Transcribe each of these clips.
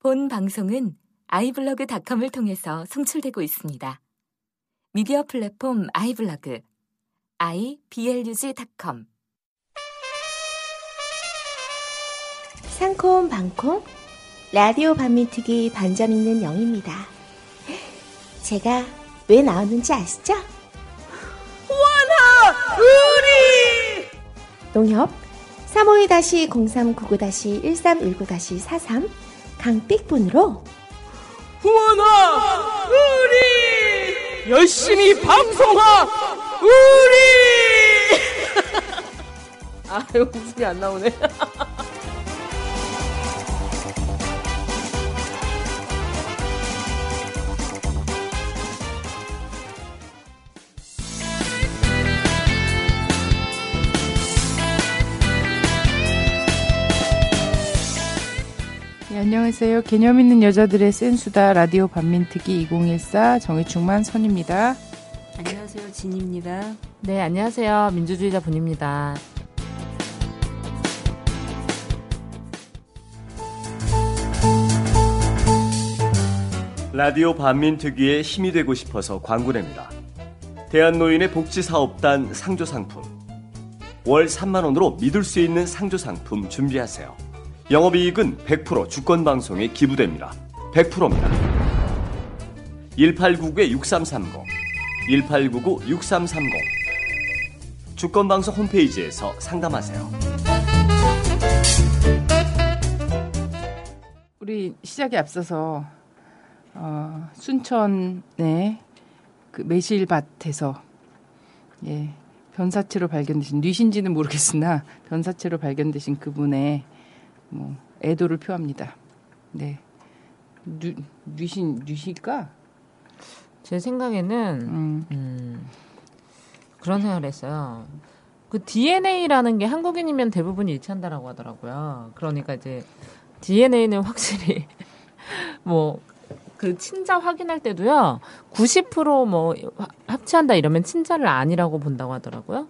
본 방송은 아이블로그닷컴을 통해서 송출되고 있습니다. 미디어 플랫폼 아이블로그 iblog.com 상콤 방콤 라디오 반민특위 반점 있는 영입니다. 제가 왜 나왔는지 아시죠? 원하 우리 농협 352-0399-1319-43 강삑분으로 원하 우리! 열심히 방송하 우리! 아 이거 웃음이 안 나오네 네, 안녕하세요. 개념 있는 여자들의 센수다 라디오 반민특위 2014 정의충만 선입니다. 안녕하세요, 진입니다. 네, 안녕하세요. 민주주의자 분입니다. 라디오 반민특위의 힘이 되고 싶어서 광고냅니다. 대한노인의 복지사업단 상조상품. 월 3만원으로 믿을 수 있는 상조상품 준비하세요. 영업이익은 100% 주권방송에 기부됩니다. 100%입니다. 1899-6330 1899-6330 주권방송 홈페이지에서 상담하세요. 우리 시작에 앞서서 어, 순천의 그 매실밭에서 예, 변사체로 발견되신 뉘신지는 모르겠으나 변사체로 발견되신 그분의 뭐 애도를 표합니다. 네. 뉘, 뉘신 뉘실까? 제 생각에는 음. 음, 그런 생각을 했어요. 그 DNA라는 게 한국인이면 대부분 일치한다라고 하더라고요. 그러니까 이제 DNA는 확실히 뭐 그 친자 확인할 때도요. 90%뭐 합치한다 이러면 친자를 아니라고 본다고 하더라고요.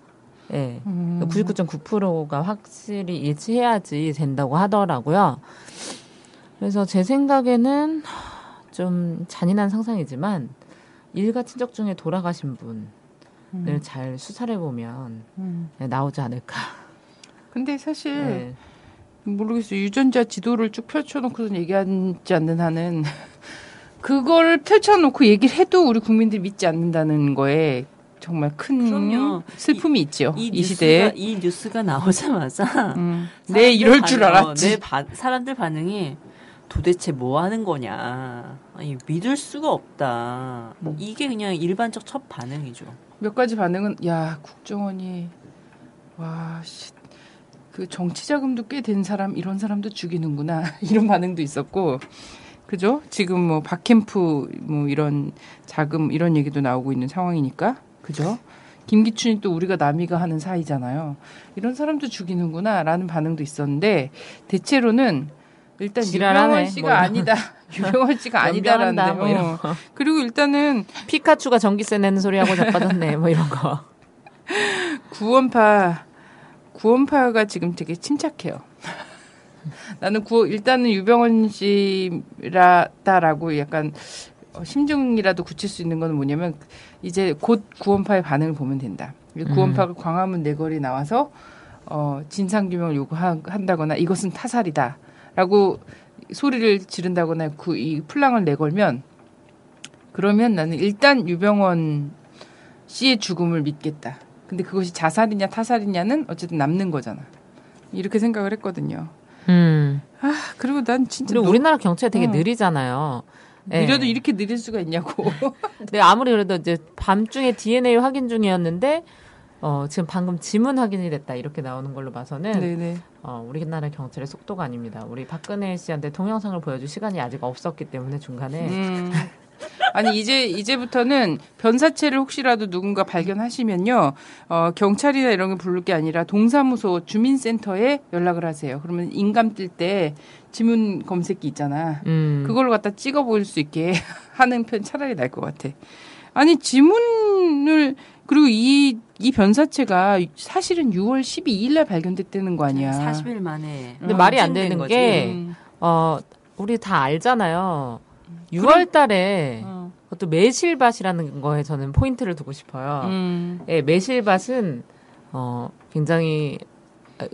예. 음. 99.9%가 확실히 일치해야지 된다고 하더라고요. 그래서 제 생각에는 좀 잔인한 상상이지만 일가 친척 중에 돌아가신 분을 잘 수사를 해보면 음. 네, 나오지 않을까. 근데 사실 네. 모르겠어요. 유전자 지도를 쭉 펼쳐놓고서 얘기하지 않는 한은 그걸 펼쳐놓고 얘기를 해도 우리 국민들이 믿지 않는다는 거에 정말 큰 그럼요. 슬픔이 있죠. 이, 뉴스가, 시대에. 이 뉴스가 나오자마자 음. 네, 이럴 줄 반응, 알았지. 내 바- 사람들 반응이 도대체 뭐 하는 거냐. 아니, 믿을 수가 없다. 음. 이게 그냥 일반적 첫 반응이죠. 몇 가지 반응은 야 국정원이 와 씨, 그 정치 자금도 꽤 된 사람 이런 사람도 죽이는구나 이런 반응도 있었고 그죠? 지금 뭐 박캠프 뭐 이런 자금 이런 얘기도 나오고 있는 상황이니까 그죠? 김기춘이 또 우리가 남이가 하는 사이잖아요. 이런 사람도 죽이는구나라는 반응도 있었는데 대체로는 일단 유병원 씨가 뭐. 아니다. 유병원 씨가 아니다라는 뭐 이런 어. 그리고 일단은 피카츄가 전기세 내는 소리 하고 자빠졌네. 뭐 이런 거. 구원파 구원파가 지금 되게 침착해요. 나는 구 일단은 유병원 씨라다라고 약간 어, 심증이라도 굳힐 수 있는 건 뭐냐면 이제 곧 구원파의 반응을 보면 된다. 이 구원파가 광화문 내거리 나와서 어, 진상 규명을 요구한다거나 이것은 타살이다 라고 소리를 지른다거나 그 이 플랑을 내걸면 그러면 나는 일단 유병원 씨의 죽음을 믿겠다. 근데 그것이 자살이냐 타살이냐는 어쨌든 남는 거잖아. 이렇게 생각을 했거든요. 음. 아 그리고 난 진짜 그리고 노- 우리나라 경찰이 되게 어. 느리잖아요. 예. 느려도 이렇게 느릴 수가 있냐고. 근데 아무리 그래도 이제 밤중에 DNA 확인 중이었는데 어, 지금 방금 지문 확인이 됐다 이렇게 나오는 걸로 봐서는 네네. 어, 우리나라 경찰의 속도가 아닙니다. 우리 박근혜 씨한테 동영상을 보여줄 시간이 아직 없었기 때문에 중간에 음. 아니 이제 이제부터는 변사체를 혹시라도 누군가 발견하시면요 어, 경찰이나 이런 게 부를 게 아니라 동사무소 주민센터에 연락을 하세요. 그러면 인감 뜰 때 지문 검색기 있잖아. 음. 그걸로 갖다 찍어 보일 수 있게 하는 편 차라리 날 것 같아. 아니 지문을 그리고 이, 이 변사체가 사실은 6월 12일 날 발견됐다는 거 아니야. 40일 만에. 근데 말이 안 되는 거지. 게 음. 어, 우리 다 알잖아요. 6월 달에 어. 그것도 매실밭이라는 거에 저는 포인트를 두고 싶어요. 음. 예, 매실밭은 어 굉장히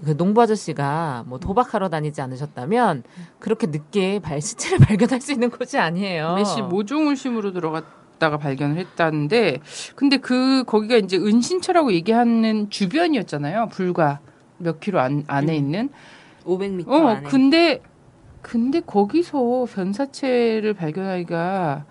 그 농부 아저씨가 뭐 도박하러 다니지 않으셨다면 그렇게 늦게 발 시체를 발견할 수 있는 곳이 아니에요. 매실 모종을 심으로 들어갔다가 발견을 했다는데 근데 그 거기가 이제 은신처라고 얘기하는 주변이었잖아요. 불과 몇 킬로 안, 안에 있는 500m 어, 안에. 근데 근데 거기서 변사체를 발견하기가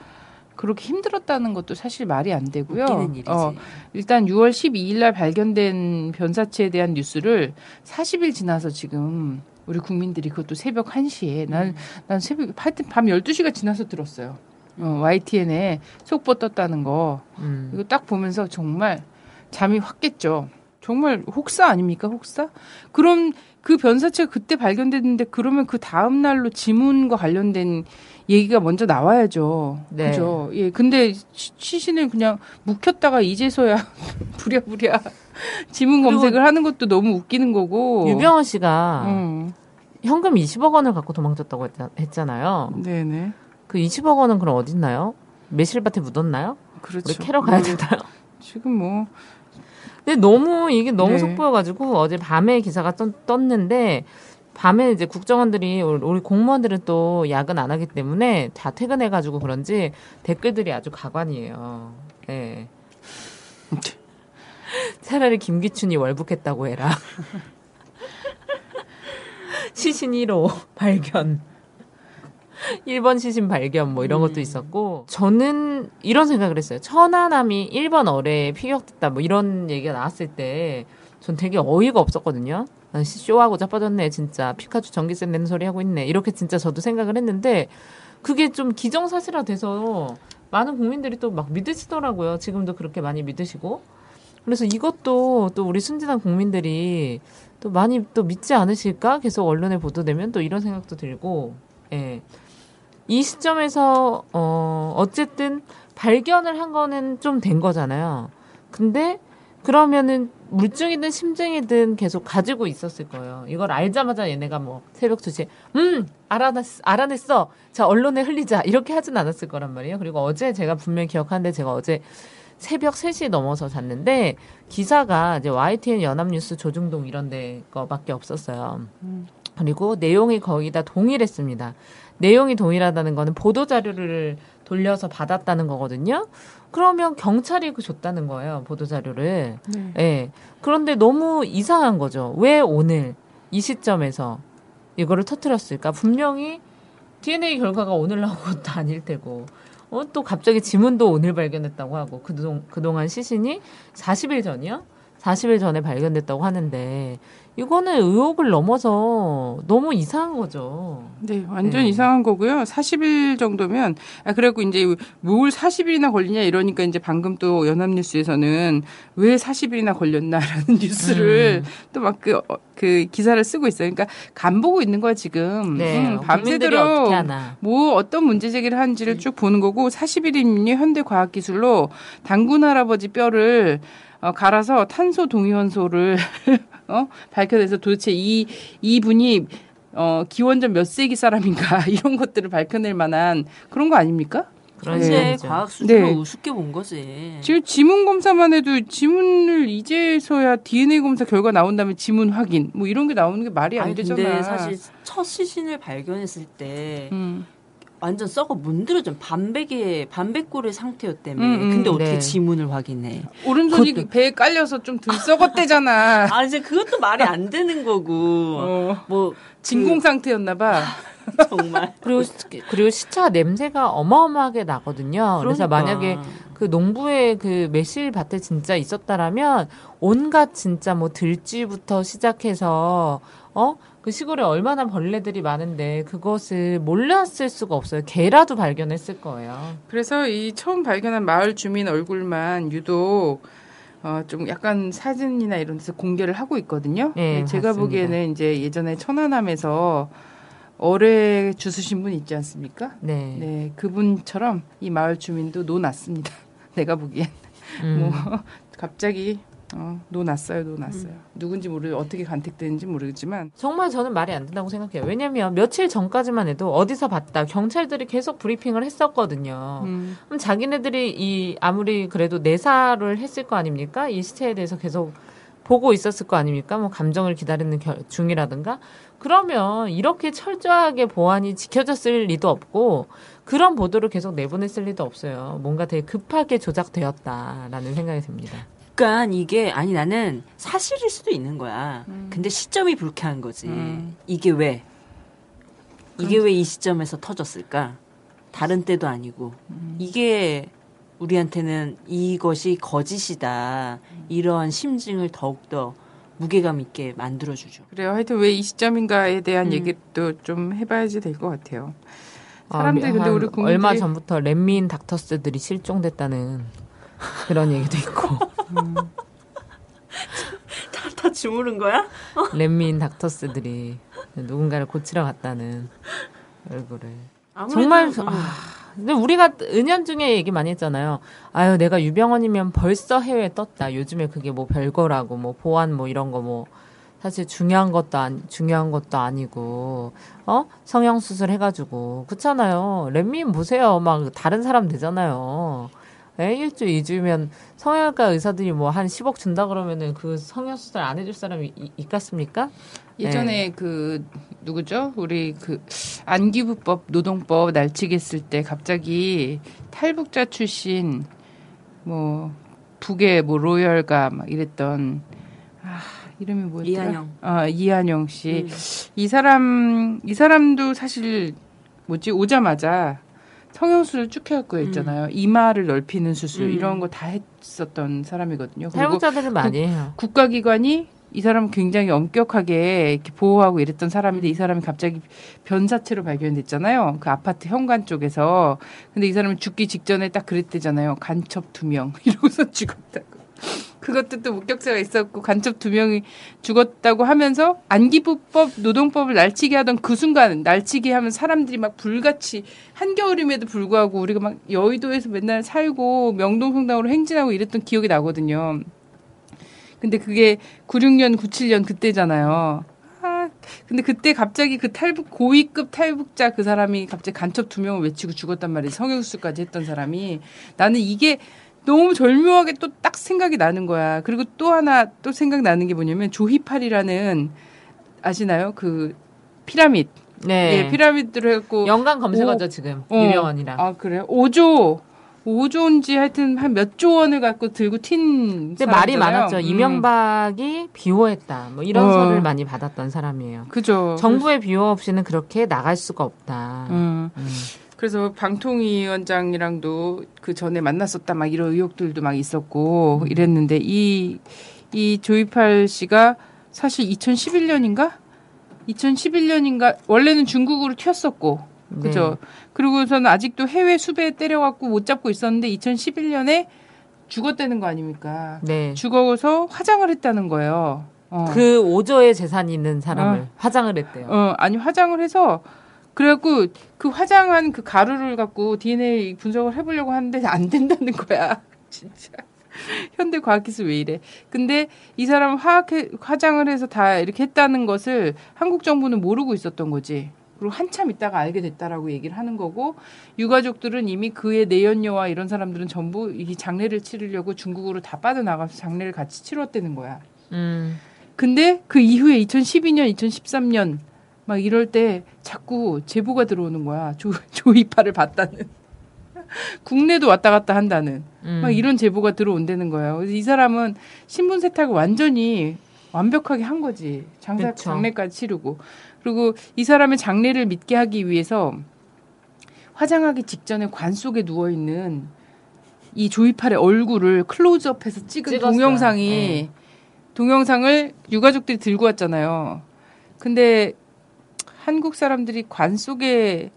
그렇게 힘들었다는 것도 사실 말이 안 되고요. 어, 일단 6월 12일 날 발견된 변사체에 대한 뉴스를 40일 지나서 지금 우리 국민들이 그것도 새벽 1시에 난, 난 새벽 하여튼 밤 12시가 지나서 들었어요. 어, YTN에 속보 떴다는 거. 음. 이거 딱 보면서 정말 잠이 확 깼죠. 정말 혹사 아닙니까? 혹사? 그럼 그 변사체가 그때 발견됐는데 그러면 그 다음 날로 지문과 관련된 얘기가 먼저 나와야죠. 네. 그죠? 예. 근데 시- 시신을 그냥 묵혔다가 이제서야 부랴부랴 지문 검색을 하는 것도 너무 웃기는 거고. 유병헌 씨가 음. 현금 20억 원을 갖고 도망쳤다고 했자, 했잖아요. 네네. 그 20억 원은 그럼 어디 있나요? 매실밭에 묻었나요? 그렇죠. 캐러 가야 모르- 되나요? 지금 뭐 근데 너무 이게 너무 네. 속보여가지고 어제 밤에 기사가 떴, 떴는데 밤에 이제 국정원들이 우리 공무원들은 또 야근 안 하기 때문에 다 퇴근해가지고 그런지 댓글들이 아주 가관이에요. 예. 차라리 김기춘이 월북했다고 해라. 시신 1호 발견. 1번 시신 발견 뭐 이런 것도 있었고 저는 이런 생각을 했어요. 천안함이 1번 어뢰에 피격됐다 뭐 이런 얘기가 나왔을 때 전 되게 어이가 없었거든요. 쇼하고 자빠졌네 진짜 피카츄 전기세 내는 소리 하고 있네 이렇게 진짜 저도 생각을 했는데 그게 좀 기정사실화 돼서 많은 국민들이 또 막 믿으시더라고요. 지금도 그렇게 많이 믿으시고 그래서 이것도 또 우리 순진한 국민들이 또 많이 또 믿지 않으실까 계속 언론에 보도되면 또 이런 생각도 들고 예. 이 시점에서 어 어쨌든 발견을 한 거는 좀 된 거잖아요. 근데 그러면은 물증이든 심증이든 계속 가지고 있었을 거예요. 이걸 알자마자 얘네가 뭐 새벽 2시에 음 알아냈 알아냈어. 자 언론에 흘리자 이렇게 하진 않았을 거란 말이에요. 그리고 어제 제가 분명히 기억하는데 제가 어제 새벽 3시 넘어서 잤는데 기사가 이제 YTN 연합뉴스 조중동 이런 데 거밖에 없었어요. 그리고 내용이 거의 다 동일했습니다. 내용이 동일하다는 거는 보도 자료를 돌려서 받았다는 거거든요. 그러면 경찰이 그 줬다는 거예요. 보도 자료를. 네. 예. 그런데 너무 이상한 거죠. 왜 오늘 이 시점에서 이거를 터트렸을까? 분명히 DNA 결과가 오늘 나온 것도 아닐 테고. 어, 또 갑자기 지문도 오늘 발견했다고 하고 그동, 그동안 시신이 40일 전이요? 40일 전에 발견됐다고 하는데 이거는 의혹을 넘어서 너무 이상한 거죠. 네, 완전 네. 이상한 거고요. 40일 정도면 아 그래갖고 이제 뭘 40일이나 걸리냐 이러니까 이제 방금 또 연합뉴스에서는 왜 40일이나 걸렸나라는 뉴스를 음. 또막 그 그 기사를 쓰고 있어요. 그러니까 간 보고 있는 거야 지금. 네. 음, 밤새도록 하나. 뭐 어떤 문제 제기를 하는지를 쭉 보는 거고 40일이면요 현대 과학 기술로 당군 할아버지 뼈를 어, 갈아서 탄소 동위원소를 어 밝혀내서 도대체 이 이 분이 어 기원전 몇 세기 사람인가 이런 것들을 밝혀낼 만한 그런 거 아닙니까? 그런 현재 식이죠. 과학 수준으로 네. 우습게 본 거지. 지금 지문 검사만 해도 지문을 이제서야 DNA 검사 결과 나온 다음에 지문 확인 뭐 이런 게 나오는 게 말이 안 아니 되잖아. 근데 사실 첫 시신을 발견했을 때 음. 완전 썩어 문드러진 반백의 반백골의 상태였다며. 음, 음, 근데 어떻게 네. 지문을 확인해? 오른손이 그것도- 배에 깔려서 좀 들썩었대잖아. 아 이제 그것도 말이 안 되는 거고. 어, 뭐 진공 상태였나 봐. 그, 정말. 그리고 시- 그리고 시차 냄새가 어마어마하게 나거든요. 그래서 그러니까. 만약에 그 농부의 그 매실 밭에 진짜 있었다라면 온갖 진짜 뭐 들쥐부터 시작해서 어? 그 시골에 얼마나 벌레들이 많은데 그것을 몰랐을 수가 없어요. 개라도 발견했을 거예요. 그래서 이 처음 발견한 마을 주민 얼굴만 유독 어, 좀 약간 사진이나 이런 데서 공개를 하고 있거든요. 네, 네, 제가 맞습니다. 보기에는 이제 예전에 천안함에서 어뢰 주우신 분 있지 않습니까? 네. 네, 그분처럼 이 마을 주민도 노났습니다. 내가 보기엔 음. 뭐 갑자기 어, 노 났어요, 노 났어요. 누군지 모르 어떻게 간택되는지 모르겠지만 정말 저는 말이 안 된다고 생각해요. 왜냐면 며칠 전까지만 해도 어디서 봤다 경찰들이 계속 브리핑을 했었거든요. 음, 그럼 자기네들이 이 아무리 그래도 내사를 했을 거 아닙니까? 이 시체에 대해서 계속 보고 있었을 거 아닙니까? 뭐 감정을 기다리는 결- 중이라든가 그러면 이렇게 철저하게 보안이 지켜졌을 리도 없고 그런 보도를 계속 내보냈을 리도 없어요. 뭔가 되게 급하게 조작되었다라는 생각이 듭니다. 그러니까 이게 아니 나는 사실일 수도 있는 거야. 근데 시점이 불쾌한 거지. 음. 이게 왜? 이게 왜 이 시점에서 터졌을까? 다른 때도 아니고 이게 우리한테는 이것이 거짓이다. 이런 심증을 더욱더 무게감 있게 만들어주죠. 그래요. 하여튼 왜 이 시점인가에 대한 음. 얘기도 좀 해봐야지 될 것 같아요. 아, 사람들이 근데 한 우리 국민들이- 얼마 전부터 렛민 닥터스들이 실종됐다는 그런 얘기도 있고 다, 다 주무른 거야? 렛민 닥터스들이 누군가를 고치러 갔다는 얼굴을 정말 음. 아, 근데 우리가 은연중에 얘기 많이 했잖아요. 아유 내가 유병원이면 벌써 해외에 떴다. 요즘에 그게 뭐 별거라고 뭐 보안 뭐 이런 거 뭐 사실 중요한 것도 안 중요한 것도 아니고 어 성형 수술 해가지고 그렇잖아요. 렛민 보세요. 막 다른 사람 되잖아요. 에, 일주 이주면 성형외과 의사들이 뭐 한 10억 준다 그러면은 그 성형 수술 안 해줄 사람이 이- 있겠습니까? 예전에 그 누구죠? 우리 그 안기부법 노동법 날치기했을 때 갑자기 탈북자 출신 뭐 북의 뭐 로열가 막 이랬던 아 이름이 뭐였더라? 이한영. 아 이한영 씨. 음. 이 사람 이 사람도 사실 뭐지 오자마자 성형수술 쭉 해갖고 했잖아요. 이마를 넓히는 수술 음. 이런 거 다 했었던 사람이거든요. 탈북자들은 많이 해요. 국가기관이 이 사람 굉장히 엄격하게 이렇게 보호하고 이랬던 사람인데 이 사람이 갑자기 변사체로 발견됐잖아요. 그 아파트 현관 쪽에서. 근데 이 사람은 죽기 직전에 딱 그랬대잖아요. 간첩 두 명. 이러고서 죽었다고. 그것도 또 목격자가 있었고 간첩 두 명이 죽었다고 하면서 안기부법 노동법을 날치기 하던 그 순간 날치기 하면 사람들이 막 불같이 한겨울임에도 불구하고 우리가 막 여의도에서 맨날 살고 명동성당으로 행진하고 이랬던 기억이 나거든요. 근데 그게 96년, 97년 그때잖아요. 아, 근데 그때 갑자기 그 탈북, 고위급 탈북자 그 사람이 갑자기 간첩 두 명을 외치고 죽었단 말이에요. 성형수술까지 했던 사람이. 나는 이게 너무 절묘하게 또 딱 생각이 나는 거야. 그리고 또 하나 또 생각나는 게 뭐냐면 조희팔이라는 아시나요? 그 피라밋. 네. 예, 피라미드로 해갖고. 연관 검색어죠 지금 어. 유명원이랑. 아, 그래요? 5조. 5조인지 하여튼 한 몇 조 원을 갖고 들고 튄. 근데 말이. 많았죠. 음. 이명박이 비호했다. 뭐 이런 어. 설을 많이 받았던 사람이에요. 그죠. 정부의 비호 없이는 그렇게 나갈 수가 없다. 음. 음. 그래서 방통위 원장이랑도 그 전에 만났었다 막 이런 의혹들도 막 있었고 음. 이랬는데 이, 이 조이팔 씨가 사실 2011년인가? 2011년인가? 원래는 중국으로 튀었었고. 그죠? 네. 그리고서는 아직도 해외 수배 때려갖고 못 잡고 있었는데 2011년에 죽었다는 거 아닙니까? 네. 죽어서 화장을 했다는 거예요. 어. 그 5조의 재산이 있는 사람을 어. 화장을 했대요. 어, 아니 화장을 해서 그래갖고 그 화장한 그 가루를 갖고 DNA 분석을 해보려고 하는데 안 된다는 거야. 진짜. 현대 과학기술 왜 이래? 근데 이 사람 화학 화장을 해서 다 이렇게 했다는 것을 한국 정부는 모르고 있었던 거지. 그리고 한참 있다가 알게 됐다라고 얘기를 하는 거고 유가족들은 이미 그의 내연녀와 이런 사람들은 전부 이 장례를 치르려고 중국으로 다 빠져나가서 장례를 같이 치렀다는 거야. 음. 근데 그 이후에 2012년, 2013년 막 이럴 때 자꾸 제보가 들어오는 거야. 조, 조이파를 봤다는. 국내도 왔다 갔다 한다는. 음. 막 이런 제보가 들어온다는 거예요. 그래서 이 사람은 신분 세탁을 완전히 완벽하게 한 거지. 장사, 그쵸. 장례까지 치르고. 그리고 이 사람의 장례를 믿게 하기 위해서 화장하기 직전에 관 속에 누워있는 이 조이팔의 얼굴을 클로즈업해서 찍은 찍었어요. 동영상이 네. 동영상을 유가족들이 들고 왔잖아요. 근데 한국 사람들이 관 속에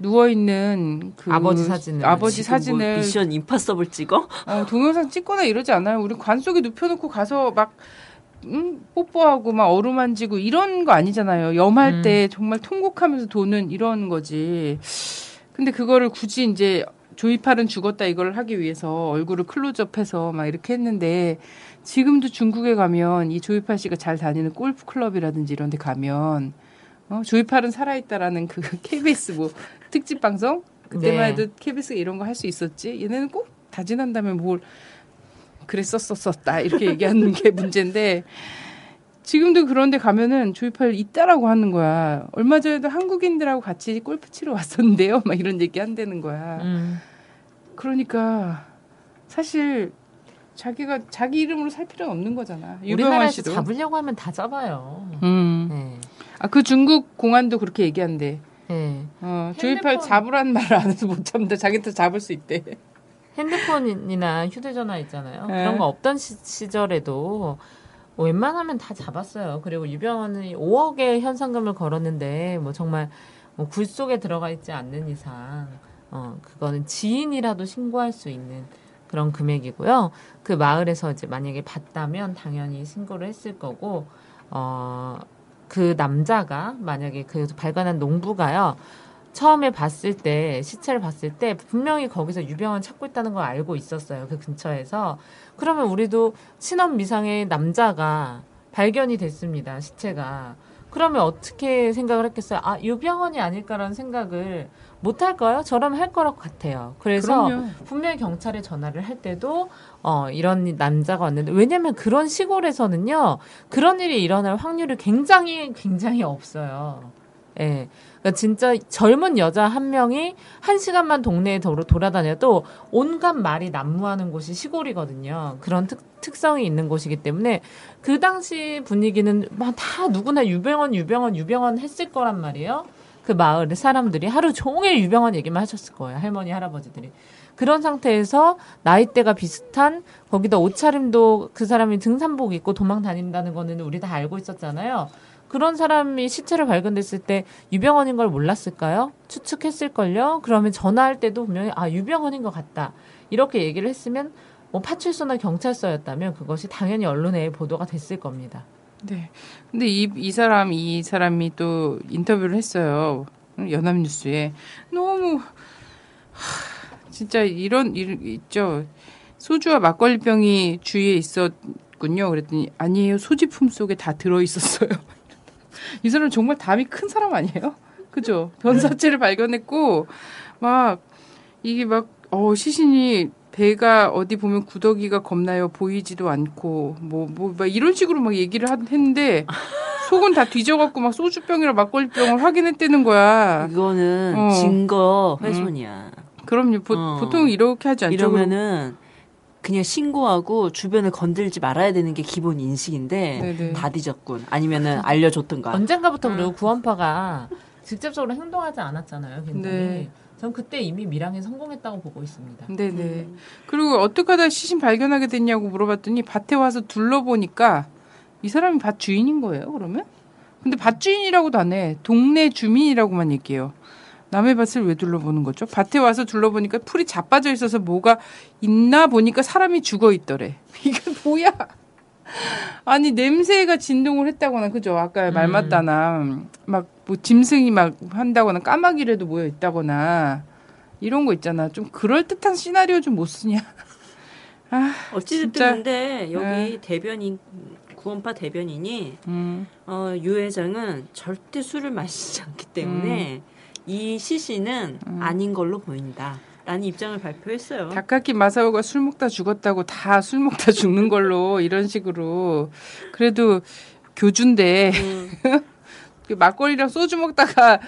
누워 있는 그 아버지 사진을 아버지 뭐 사진을 미션 임파서블 찍어? 어, 동영상 찍거나 이러지 않아요. 우리 관 속에 눕혀놓고 가서 막 음, 뽀뽀하고 막 어루만지고 이런 거 아니잖아요. 염할 음. 때 정말 통곡하면서 도는 이런 거지. 근데 그거를 굳이 이제 조이팔은 죽었다 이걸 하기 위해서 얼굴을 클로즈업해서 막 이렇게 했는데 지금도 중국에 가면 이 조이팔 씨가 잘 다니는 골프 클럽이라든지 이런 데 가면 어, 조이팔은 살아있다라는 그 KBS 뭐 특집 방송 그때만 네. 해도 KBS가 이런 거 할 수 있었지 얘네는 꼭 다지난 다음에 뭘 그랬었었었다 이렇게 얘기하는 게 문제인데 지금도 그런데 가면은 조이팔 있다라고 하는 거야. 얼마 전에도 한국인들하고 같이 골프 치러 왔었는데요. 막 이런 얘기 한다는 거야. 음. 그러니까 사실 자기가 자기 이름으로 살 필요는 없는 거잖아. 유병환 씨도. 잡으려고 하면 다 잡아요. 음. 네. 아 그 중국 공안도 그렇게 얘기한대. 네. 어, 조이팔. 잡으라는 말을 안 해서 못 잡는다. 자기한테 잡을 수 있대. 핸드폰이나 휴대전화 있잖아요. 네. 그런 거 없던 시, 절에도 웬만하면 다 잡았어요. 그리고 유병원이 5억의 현상금을 걸었는데 뭐 정말 뭐 굴 속에 들어가 있지 않는 이상 어 그거는 지인이라도 신고할 수 있는 그런 금액이고요. 그 마을에서 이제 만약에 봤다면 당연히 신고를 했을 거고 어 그 남자가 만약에 그 발견한 농부가요. 처음에 봤을 때 시체를 봤을 때 분명히 거기서 유병원 찾고 있다는 걸 알고 있었어요. 그 근처에서. 그러면 우리도 친원 미상의 남자가 발견이 됐습니다. 시체가. 그러면 어떻게 생각을 했겠어요? 아, 유병원이 아닐까라는 생각을 못 할까요? 저라면 할 거라고 같아요. 그래서 그럼요. 분명히 경찰에 전화를 할 때도 어 이런 남자가 왔는데 왜냐면 그런 시골에서는요 그런 일이 일어날 확률이 굉장히 굉장히 없어요. 예. 그러니까 진짜 젊은 여자 한 명이 한 시간만 동네에 돌- 돌아다녀도 온갖 말이 난무하는 곳이 시골이거든요. 그런 특, 특성이 있는 곳이기 때문에 그 당시 분위기는 막 다 누구나 유병원, 유병원, 유병원 했을 거란 말이에요. 그 마을의 사람들이 하루 종일 유병원 얘기만 하셨을 거예요. 할머니, 할아버지들이. 그런 상태에서 나이대가 비슷한 거기다 옷차림도 그 사람이 등산복 입고 도망 다닌다는 거는 우리 다 알고 있었잖아요. 그런 사람이 시체를 발견됐을 때 유병원인 걸 몰랐을까요? 추측했을걸요? 그러면 전화할 때도 분명히 아, 유병원인 것 같다. 이렇게 얘기를 했으면 뭐 파출소나 경찰서였다면 그것이 당연히 언론에 보도가 됐을 겁니다. 네. 근데 이, 이 사람, 이 사람이 또 인터뷰를 했어요. 연합뉴스에. 너무, 하, 진짜 이런, 일 있죠. 소주와 막걸리병이 주위에 있었군요. 그랬더니, 아니에요. 소지품 속에 다 들어있었어요. 이 사람 정말 담이 큰 사람 아니에요? 그죠? 변사체를 발견했고, 막, 이게 막, 어, 시신이 배가 어디 보면 구더기가 겁나요. 보이지도 않고, 뭐, 뭐, 막 이런 식으로 막 얘기를 하- 했는데, 속은 다 뒤져갖고 막 소주병이랑 막걸리병을 확인했다는 거야. 이거는 어. 증거 훼손이야. 그럼요. 보, 어. 보통 이렇게 하지 않죠. 이러면은 그 냥 신고하고 주변을 건들지 말아야 되는 게 기본 인식인데 네네. 다 뒤졌군. 아니면은 알려줬던가. 언젠가부터 그리고 구원파가 직접적으로 행동하지 않았잖아요. 굉장히. 네. 전 그때 이미 밀항에 성공했다고 보고 있습니다. 네네. 그리고 어떻게 하다 시신 발견하게 됐냐고 물어봤더니 밭에 와서 둘러보니까 이 사람이 밭 주인인 거예요, 그러면? 근데 밭 주인이라고도 안 해. 동네 주민이라고만 얘기해요. 남의 밭을 왜 둘러보는 거죠? 밭에 와서 둘러보니까 풀이 자빠져 있어서 뭐가 있나 보니까 사람이 죽어 있더래. 이게 뭐야? 아니 냄새가 진동을 했다거나 그죠? 아까 말 음. 맞다나 막 뭐 짐승이 막 한다거나 까마귀라도 모여 있다거나 이런 거 있잖아. 좀 그럴 듯한 시나리오 좀 못 쓰냐? 아, 어찌됐든. 근데 여기 네. 대변인 구원파 대변인이 음, 어, 유 회장은 절대 술을 마시지 않기 때문에 이 시신은 아닌 걸로 보인다. 라는 입장을 발표했어요. 다카키 마사오가 술 먹다 죽었다고 다 술 먹다 죽는 걸로 이런 식으로 그래도 교주인데 그 막걸리랑 소주 먹다가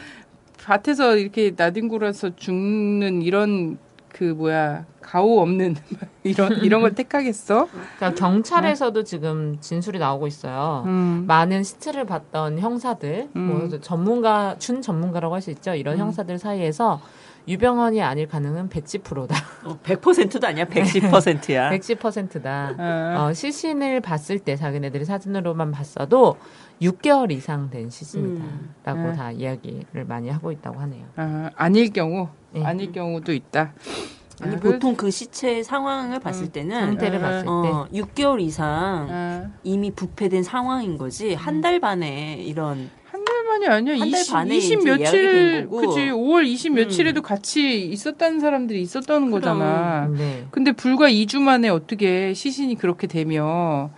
밭에서 이렇게 나뒹굴어서 죽는 이런 그 뭐야 가오 없는 이런 이런 걸 택하겠어? 그러니까 경찰에서도 지금 진술이 나오고 있어요. 음. 많은 시체를 봤던 형사들, 음. 뭐 전문가, 준 전문가라고 할 수 있죠. 이런 형사들 사이에서 유병헌이 아닐 가능은 110%다. 어, 100%도 아니야. 110%야. 110%다. 아, 어, 시신을 봤을 때 자기네들이 사진으로만 봤어도 6개월 이상 된 시신이다. 음. 라고 음. 다 이야기를 많이 하고 있다고 하네요. 아, 아닐 경우 네. 아닐 경우도 있다. 아니 아, 보통 그 시체 상황을 봤을 때는 상태를 아, 봤을 때. 어, 6개월 이상 아, 이미 부패된 상황인 거지 한 달 반에 이런 한달 아니 아니야. 한달 20, 반에 20 이제 예약이 며칠. 그지 5월 20 음. 며칠에도 같이 있었다는 사람들이 있었다는 그럼. 거잖아. 네. 근데 불과 2주 만에 어떻게 시신이 그렇게 되며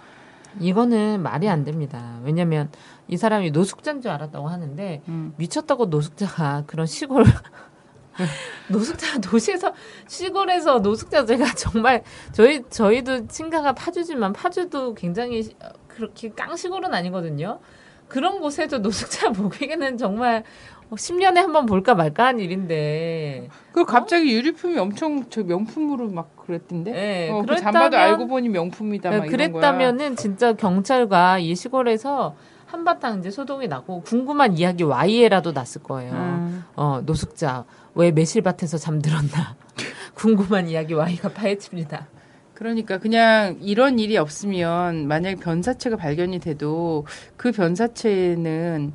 이거는 말이 안 됩니다. 왜냐면 이 사람이 노숙자인 줄 알았다고 하는데 음. 미쳤다고 노숙자가 그런 시골 노숙자 도시에서 시골에서 노숙자 제가 정말 저희 저희도 친가가 파주지만 파주도 굉장히 그렇게 깡시골은 아니거든요. 그런 곳에도 노숙자 보기에는 정말 10년에 한 번 볼까 말까 한 일인데. 그 갑자기 유리품이 엄청 저 명품으로 막 그랬던데. 네, 어, 그 그랬다면- 잠바도 알고 보니 명품이다 거야. 그랬다면은 진짜 경찰과 이 시골에서 한바탕 이제 소동이 나고 궁금한 이야기 Y에라도 났을 거예요. 음. 어, 노숙자 왜 매실밭에서 잠들었나 궁금한 이야기 Y가 파헤칩니다. 그러니까 그냥 이런 일이 없으면 만약에 변사체가 발견이 돼도 그 변사체는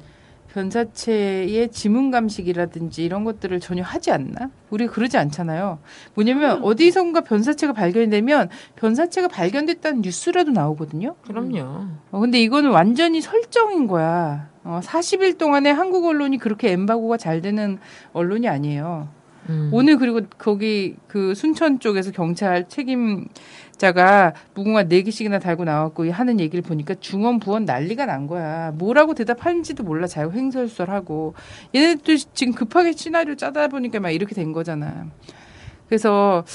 변사체의 지문 감식이라든지 이런 것들을 전혀 하지 않나? 우리 그러지 않잖아요. 뭐냐면 어디선가 변사체가 발견이 되면 변사체가 발견됐다는 뉴스라도 나오거든요. 그럼요. 어, 근데 이거는 완전히 설정인 거야. 어, 40일 동안에 한국 언론이 그렇게 엠바고가 잘 되는 언론이 아니에요. 음. 오늘 그리고 거기 그 순천 쪽에서 경찰 책임자가 무궁화 네 개씩이나 달고 나왔고 하는 얘기를 보니까 중원 부원 난리가 난 거야. 뭐라고 대답하는지도 몰라 자유 횡설설하고 얘네들 지금 급하게 시나리오 짜다 보니까 막 이렇게 된 거잖아. 그래서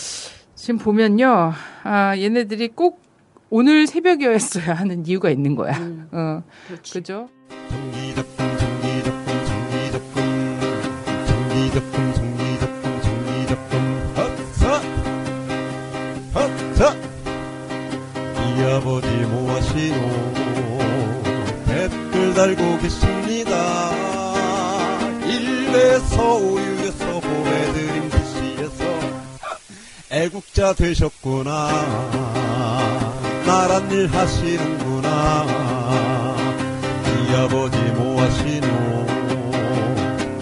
지금 보면요, 아 얘네들이 꼭 오늘 새벽이었어야 하는 이유가 있는 거야. 음, 어, 그렇지. 그죠? 정기적분 헛서 이 아버지 뭐하시노 댓글 달고 계십니다. 일베서 우유에서 보내드린 글씨에서 애국자 되셨구나. 나란 일 하시는구나. 이 아버지 뭐하시노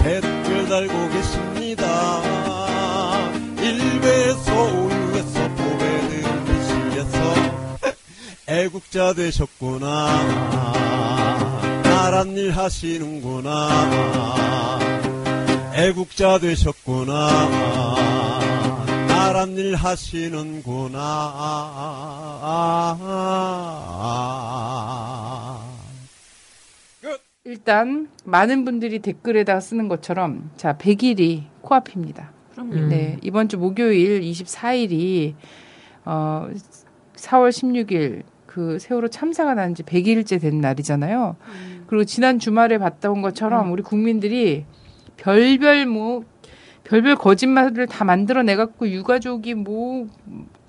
댓글 달고 계십니다. 일베에서 우유 애국자 되셨구나 나란 일 하시는구나 애국자 되셨구나 나란 일 하시는구나 일단 많은 분들이 댓글에다가 쓰는 것처럼 자 100일이 코앞입니다. 그럼요. 음. 네 이번 주 목요일 24일이 어 4월 16일 그 세월호 참사가 난 지 100일째 된 날이잖아요. 그리고 지난 주말에 온 것처럼 우리 국민들이 별별 뭐 별별 거짓말을 다 만들어내 갖고 유가족이 뭐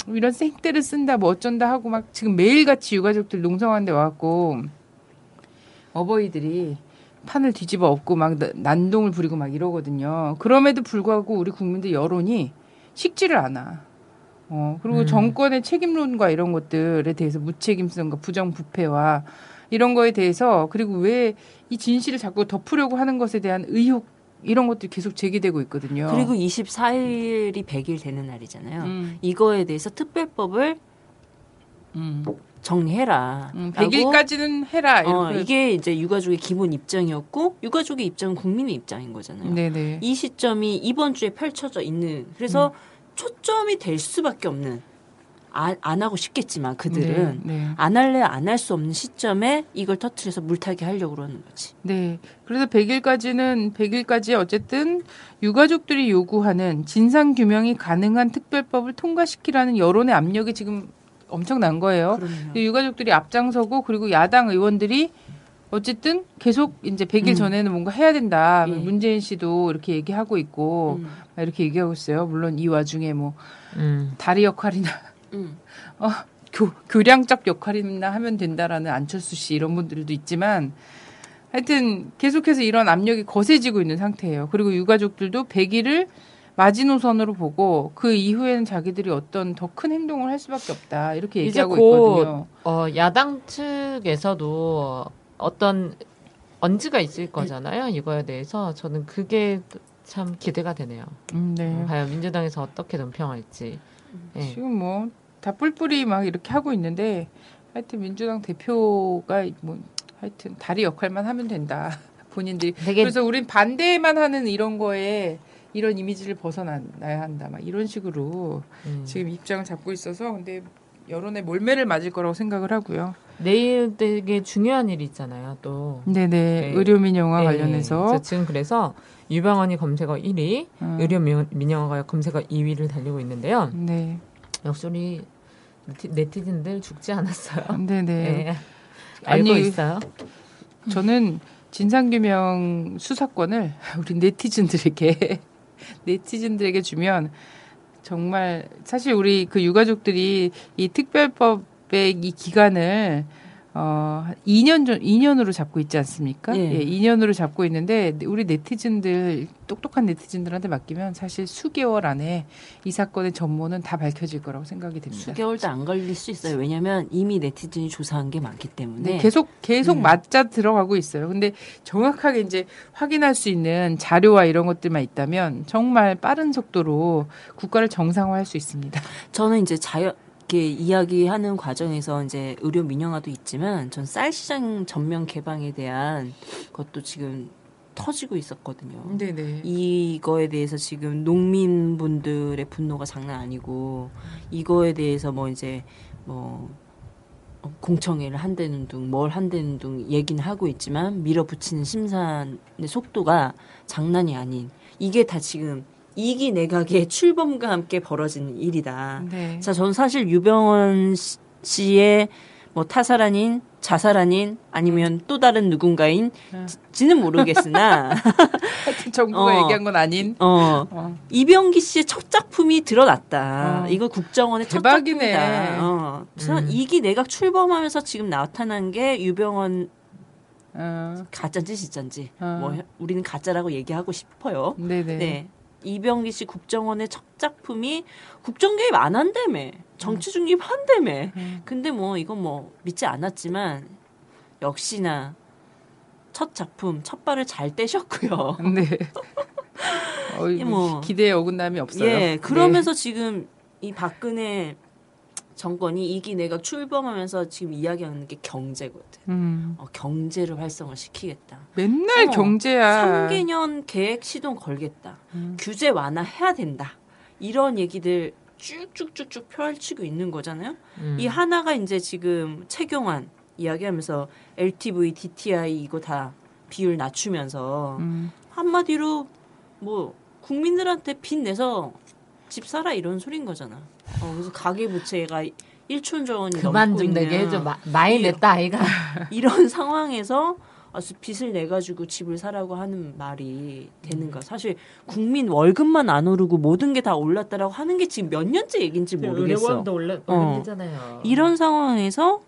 이런 생떼를 쓴다 뭐 어쩐다 하고 막 지금 매일같이 유가족들 농성하는데 와갖고 어버이들이 판을 뒤집어 엎고 막 나- 난동을 부리고 막 이러거든요. 그럼에도 불구하고 우리 국민들 여론이 식지를 않아. 어, 그리고 음. 정권의 책임론과 이런 것들에 대해서 무책임성과 부정부패와 이런 거에 대해서 그리고 왜 이 진실을 자꾸 덮으려고 하는 것에 대한 의혹 이런 것들이 계속 제기되고 있거든요. 그리고 24일이 100일 되는 날이잖아요. 음, 이거에 대해서 특별법을 음, 정리해라. 음, 라고 100일까지는 해라. 어. 이게 이제 유가족의 기본 입장이었고 유가족의 입장은 국민의 입장인 거잖아요. 네네. 이 시점이 이번 주에 펼쳐져 있는 그래서 음. 초점이 될 수밖에 없는 아, 안 하고 싶겠지만 그들은 네, 네. 안 할래 안 할 수 없는 시점에 이걸 터트려서 물타기 하려고 그러는 거지. 네. 그래서 100일까지는 100일까지 어쨌든 유가족들이 요구하는 진상 규명이 가능한 특별법을 통과시키라는 여론의 압력이 지금 엄청난 거예요. 유가족들이 앞장서고 그리고 야당 의원들이 어쨌든 계속 이제 100일 음. 전에는 뭔가 해야 된다. 예. 문재인 씨도 이렇게 얘기하고 있고 음, 막 이렇게 얘기하고 있어요. 물론 이 와중에 뭐 음. 다리 역할이나 음. 교, 교량적 역할이나 하면 된다라는 안철수 씨 이런 분들도 있지만 하여튼 계속해서 이런 압력이 거세지고 있는 상태예요. 그리고 유가족들도 100일을 마지노선으로 보고 그 이후에는 자기들이 어떤 더 큰 행동을 할 수밖에 없다. 이렇게 얘기하고 곧 있거든요. 어, 야당 측에서도 어떤 언지가 있을 거잖아요. 이거에 대해서 저는 그게 참 기대가 되네요. 음, 네. 과연 민주당에서 어떻게 논평할지. 예. 지금 뭐 다 뿔뿔이 막 이렇게 하고 있는데 하여튼 민주당 대표가 뭐 하여튼 다리 역할만 하면 된다. 본인들이 그래서 우린 반대만 하는 이런 거에 이런 이미지를 벗어나야 한다 막 이런 식으로 음. 지금 입장을 잡고 있어서 근데 여론의 몰매를 맞을 거라고 생각을 하고요. 내일 되게 중요한 일이 있잖아요. 또 네네 네. 의료 민영화 네. 관련해서 지금 그래서 유방언이 검색어 1위, 음. 의료 민영화가 검색어 2위를 달리고 있는데요. 네 역시 우리 네티, 네티즌들 죽지 않았어요. 네네 네. 알고 아니, 있어요. 저는 진상규명 수사권을 우리 네티즌들에게 네티즌들에게 주면 정말 사실 우리 그 유가족들이 이 특별법 의이 기간을 어 2년 전 2년으로 잡고 있지 않습니까? 예. 예, 2년으로 잡고 있는데 우리 네티즌들 똑똑한 네티즌들한테 맡기면 사실 수개월 안에 이 사건의 전모는 다 밝혀질 거라고 생각이 됩니다. 수개월도 안 걸릴 수 있어요. 왜냐하면 이미 네티즌이 조사한 게 많기 때문에. 네, 계속 계속 음. 맞자 들어가고 있어요. 근데 정확하게 이제 확인할 수 있는 자료와 이런 것들만 있다면 정말 빠른 속도로 국가를 정상화할 수 있습니다. 저는 이제 자연 이렇게 이야기하는 과정에서 이제 의료 민영화도 있지만 전 쌀 시장 전면 개방에 대한 것도 지금 터지고 있었거든요. 네네. 이거에 대해서 지금 농민분들의 분노가 장난 아니고 이거에 대해서 뭐 이제 뭐 어, 공청회를 한다는 둥, 뭘 한다는 둥 얘기는 하고 있지만 밀어붙이는 심사의 속도가 장난이 아닌 이게 다 지금 이기 내각의 출범과 함께 벌어진 일이다. 네. 자, 저는 사실 유병원 씨- 씨의 뭐 타살 아닌 자살 아닌 아니면 또 다른 누군가인 음. 지는 모르겠으나 하여튼 정부가 어. 얘기한 건 아닌. 어, 어. 이병기 씨의 첫 작품이 드러났다. 어. 이거 국정원의 첫 대박이네. 작품이다. 어. 음. 이기 내각 출범하면서 지금 나타난 게 유병원 어. 가짜인지 진짜인지 어. 뭐 우리는 가짜라고 얘기하고 싶어요. 네네. 네. 이병기 씨 국정원의 첫 작품이 국정 개입 안 한다며. 정치 중립 한다며. 음. 근데 뭐 이건 뭐 믿지 않았지만 역시나 첫 작품 첫 발을 잘 떼셨고요. 네. 어, 이 뭐- 기대에 어긋남이 없어요. 예, 그러면서 지금 이 박근혜 정권이 이기 내각 출범하면서 지금 이야기하는 게 경제거든. 네. 음. 어, 경제를 활성화 시키겠다. 맨날 어, 경제야. 3개년 계획 시동 걸겠다. 음. 규제 완화해야 된다. 이런 얘기들 쭉쭉쭉쭉 펼치고 있는 거잖아요. 음. 이 하나가 이제 지금 최경환 이야기하면서 LTV, DTI 이거 다 비율 낮추면서 음. 한마디로 뭐 국민들한테 빚 내서 집 사라 이런 소린 거잖아. 어, 그래서 가계 부채가 1촌조 원이 그만 좀 있는 내게 해줘. 마, 많이 이- 냈다 아이가. 이런 상황에서 빚을 내 가지고 집을 사라고 하는 말이 되는가? 사실 국민 월급만 안 오르고 모든 게 다 올랐다라고 하는 게 지금 몇 년째 얘기인지 모르겠어. 올라 어. 이런 상황에서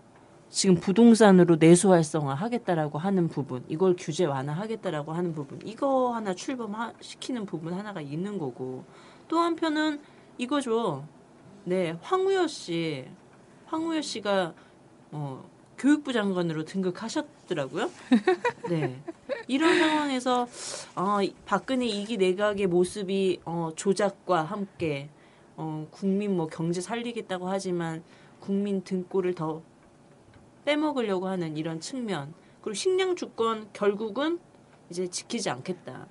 지금 부동산으로 내수 활성화 하겠다라고 하는 부분, 이걸 규제 완화하겠다라고 하는 부분, 이거 하나 출범시키는 부분 하나가 있는 거고 또 한편은 이거죠. 네, 황우여 씨, 황우여 씨가 어, 교육부 장관으로 등극하셨더라고요. 네, 이런 상황에서 어, 이- 박근혜 이기 내각의 모습이 어, 조작과 함께 어, 국민 뭐 경제 살리겠다고 하지만 국민 등골을 더 빼먹으려고 하는 이런 측면 그리고 식량 주권 결국은 이제 지키지 않겠다.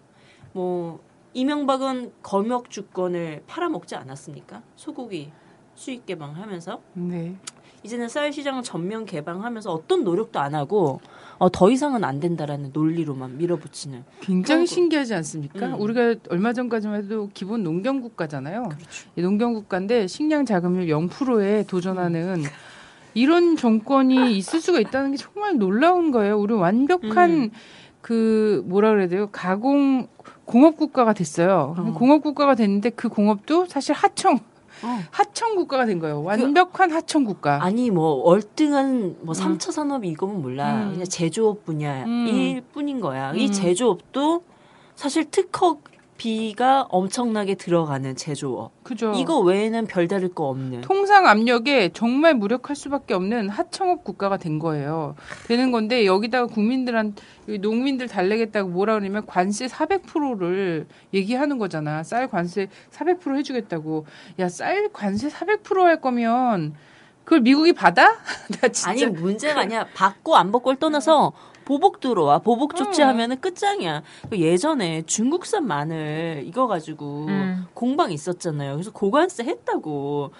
뭐 이명박은 검역 주권을 팔아먹지 않았습니까? 소고기 수입 개방하면서 네. 이제는 쌀 시장을 전면 개방하면서 어떤 노력도 안 하고 어, 더 이상은 안 된다라는 논리로만 밀어붙이는 굉장히 신기하지 않습니까? 음. 우리가 얼마 전까지만 해도 기본 농경 국가잖아요. 이 농경 국가인데 식량 자금률 0%에 도전하는 이런 정권이 있을 수가 있다는 게 정말 놀라운 거예요. 우리 완벽한 음. 그 뭐라 그래야 돼요? 가공 공업 국가가 됐어요. 어. 공업 국가가 됐는데 그 공업도 사실 하청 어. 하청 국가가 된 거예요. 완벽한 하청 국가. 아니 뭐 월등한 뭐 3차 산업이 이거면 몰라 음. 그냥 제조업 분야일 뿐인 거야. 이 음. 제조업도 사실 특허 비가 엄청나게 들어가는 제조업. 그죠? 이거 외에는 별다를 거 없는. 통상 압력에 정말 무력할 수밖에 없는 하청업 국가가 된 거예요. 되는 건데 여기다가 국민들한 농민들 달래겠다고 뭐라 그러냐면 관세 400%를 얘기하는 거잖아. 쌀 관세 400% 해주겠다고. 야 쌀 관세 400%할 거면 그걸 미국이 받아? 나 진짜 아니 문제가 아니야. 받고 안 받고를 떠나서 보복 들어와 보복 음. 조치하면은 끝장이야. 그 예전에 중국산 마늘 이거 가지고 음. 공방 있었잖아요. 그래서 고관세 했다고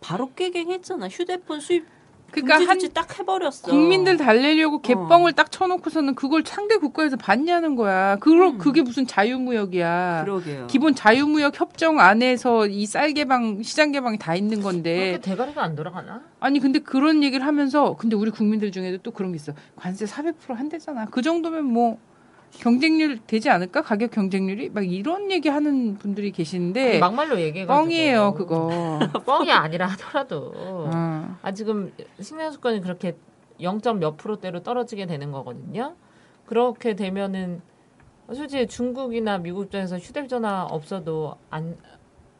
바로 깨갱했잖아. 휴대폰 수입 그러니까 한 금지 조치 딱 해버렸어. 국민들 달래려고 개뻥을 딱 쳐놓고서는 그걸 상대 국가에서 받냐는 거야. 그러, 그게 무슨 자유무역이야. 음. 그러게요. 기본 자유무역 협정 안에서 이 쌀 개방, 시장 개방이 다 있는 건데. 그렇게 대가리가 안 돌아가나? 아니 근데 그런 얘기를 하면서 근데 우리 국민들 중에도 또 그런 게 있어. 관세 400% 한대잖아. 그 정도면 뭐 경쟁률 되지 않을까? 가격 경쟁률이 막 이런 얘기 하는 분들이 계시는데 막말로 얘기해가지고 뻥이에요, 그거. 뻥이 아니라 하더라도 어. 아 지금 식량수권이 그렇게 0. 몇 프로대로 떨어지게 되는 거거든요. 그렇게 되면은 솔직히 중국이나 미국 입장에서 휴대전화 없어도 안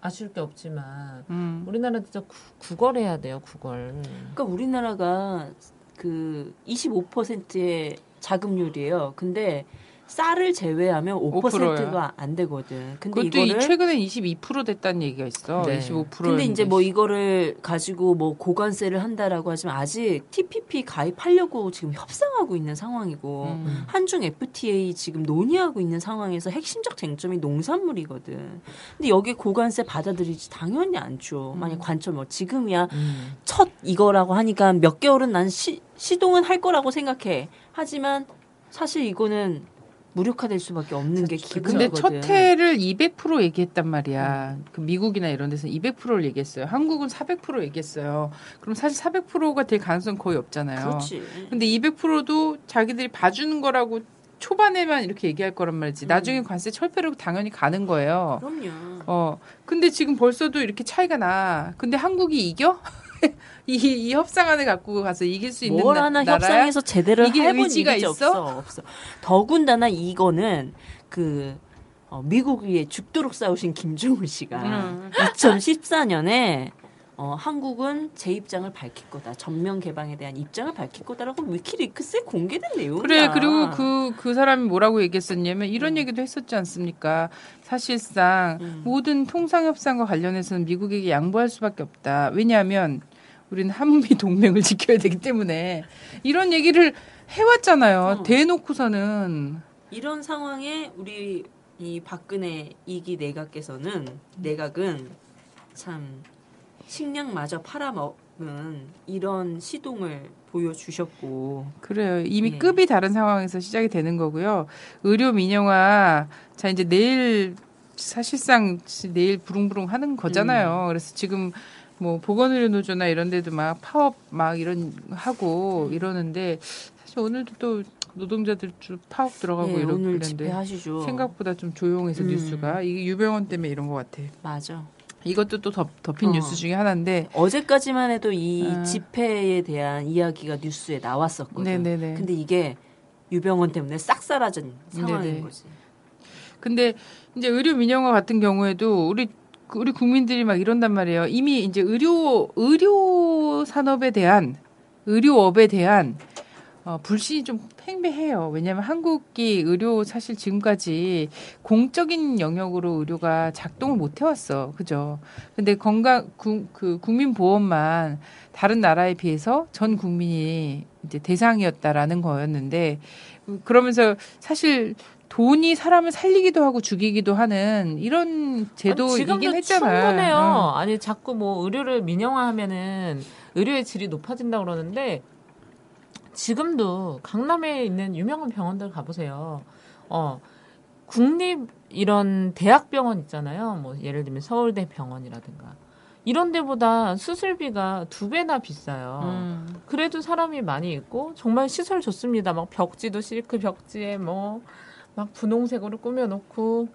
아쉬울 게 없지만 음. 우리나라 진짜 구, 구걸해야 돼요, 구걸. 그러니까 우리나라가 그 25%의 자금률이에요. 근데 쌀을 제외하면 5%가 안 되거든. 근데 이 이거를 최근에 22% 됐다는 얘기가 있어. 네. 25%. 근데 이제 뭐 이거를 가지고 뭐 고관세를 한다라고 하지만 아직 TPP 가입하려고 지금 협상하고 있는 상황이고 음. 한중 FTA 지금 논의하고 있는 상황에서 핵심적 쟁점이 농산물이거든. 근데 여기 고관세 받아들이지 당연히 않죠. 만약 관점 뭐 지금이야 음. 첫 이거라고 하니까 몇 개월은 난 시, 시동은 할 거라고 생각해. 하지만 사실 이거는 무력화될 수밖에 없는 게 근데 기본이거든. 첫 해를 200% 얘기했단 말이야. 그 미국이나 이런 데서는 200%를 얘기했어요. 한국은 400% 얘기했어요. 그럼 사실 400%가 될 가능성 거의 없잖아요. 그렇지. 근데 200%도 자기들이 봐주는 거라고 초반에만 이렇게 얘기할 거란 말이지. 나중에 관세 철폐로 당연히 가는 거예요. 그럼요. 어. 근데 지금 벌써도 이렇게 차이가 나. 근데 한국이 이겨? 이, 이 협상안을 갖고 가서 이길 수 있는 뭘 나, 하나 나라야? 협상에서 제대로 이길 해본 의지가 일이 있어? 없어 없어. 더군다나 이거는 그 어, 미국 위에 죽도록 싸우신 김정은 씨가 음. 2014년에 어, 한국은 제 입장을 밝힐 거다. 전면 개방에 대한 입장을 밝힐 거다라고 위키리크스에 공개된 내용이야. 그래 그리고 그그 사람이 뭐라고 얘기했었냐면 이런 얘기도 했었지 않습니까? 사실상 음. 모든 통상 협상과 관련해서는 미국에게 양보할 수밖에 없다. 왜냐하면 우리는 한미 동맹을 지켜야 되기 때문에 이런 얘기를 해왔잖아요. 어. 대놓고서는 이런 상황에 우리 이 박근혜 이기 내각께서는 내각은 참 식량마저 팔아먹은 이런 시동을 보여주셨고 그래요. 이미 예. 급이 다른 상황에서 시작이 되는 거고요. 의료 민영화 자 이제 내일 사실상 내일 부릉부릉 하는 거잖아요. 그래서 지금 뭐 보건의료 노조나 이런 데도 막 파업 막 이런 하고 이러는데 사실 오늘도 또 노동자들 좀 파업 들어가고 예, 이러고 집회하시죠. 생각보다 좀 조용해서 음. 뉴스가 이게 유병원 때문에 이런 것 같아. 맞아. 이것도 또 덮, 덮인 어. 뉴스 중에 하나인데 어제까지만 해도 이 아. 집회에 대한 이야기가 뉴스에 나왔었거든. 네네네. 근데 이게 유병원 때문에 싹 사라진 상황인 네네. 거지. 근데 이제 의료 민영화 같은 경우에도 우리 우리 국민들이 막 이런단 말이에요. 이미 이제 의료 의료 산업에 대한 의료업에 대한 어, 불신이 좀 팽배해요. 왜냐하면 한국이 의료 사실 지금까지 공적인 영역으로 의료가 작동을 못 해왔어. 그죠? 근데 건강, 구, 그 국민 보험만 다른 나라에 비해서 전 국민이 이제 대상이었다라는 거였는데, 그러면서 사실 돈이 사람을 살리기도 하고 죽이기도 하는 이런 제도이긴 했잖아요. 충분해요. 응. 아니 자꾸 뭐 의료를 민영화하면은 의료의 질이 높아진다 그러는데 지금도 강남에 있는 유명한 병원들 가보세요. 어 국립 이런 대학병원 있잖아요. 뭐 예를 들면 서울대 병원이라든가 이런 데보다 수술비가 두 배나 비싸요. 음. 그래도 사람이 많이 있고 정말 시설 좋습니다. 막 벽지도 실크 벽지에 뭐 막 분홍색으로 꾸며놓고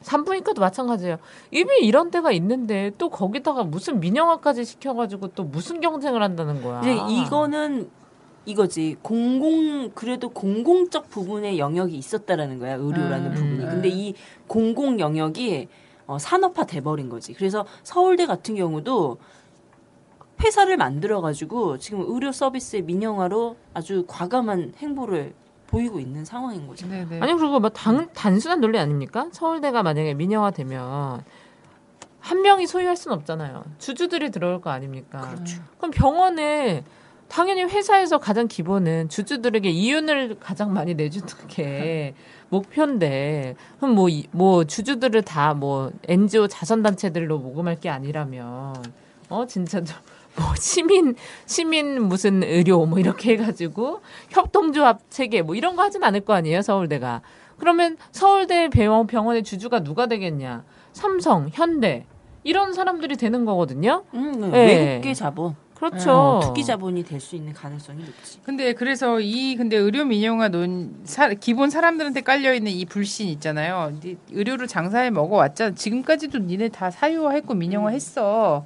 산부인과도 마찬가지예요. 이미 이런 데가 있는데 또 거기다가 무슨 민영화까지 시켜가지고 또 무슨 경쟁을 한다는 거야. 이제 이거는 이거지 공공 그래도 공공적 부분의 영역이 있었다라는 거야 의료라는 음, 부분이. 음. 근데 이 공공 영역이 어, 산업화 돼버린 거지. 그래서 서울대 같은 경우도 회사를 만들어 가지고 지금 의료 서비스의 민영화로 아주 과감한 행보를 보이고 있는 상황인 거죠. 네네. 아니 그리고 뭐 단, 단순한 논리 아닙니까? 서울대가 만약에 민영화되면 한 명이 소유할 수는 없잖아요. 주주들이 들어올 거 아닙니까? 그렇죠. 그럼 병원에 당연히 회사에서 가장 기본은 주주들에게 이윤을 가장 많이 내주는 게 목표인데 그럼 뭐, 이- 뭐 주주들을 다 뭐 NGO 자선단체들로 모금할 게 아니라면 어 진짜 좀 뭐 시민 시민 무슨 의료 뭐 이렇게 해가지고 협동조합 체계 뭐 이런 거 하진 않을 거 아니에요 서울대가 그러면 서울대 병원 병원의 주주가 누가 되겠냐 삼성 현대 이런 사람들이 되는 거거든요 음, 네. 외국계 자본, 그렇죠 어, 투기 자본이 될 수 있는 가능성이 높지. 근데 그래서 이 근데 의료 민영화 논 사, 기본 사람들한테 깔려 있는 이 불신 있잖아요. 니 의료를 장사해 먹어 왔잖아. 지금까지도 니네 다 사유화했고 민영화했어.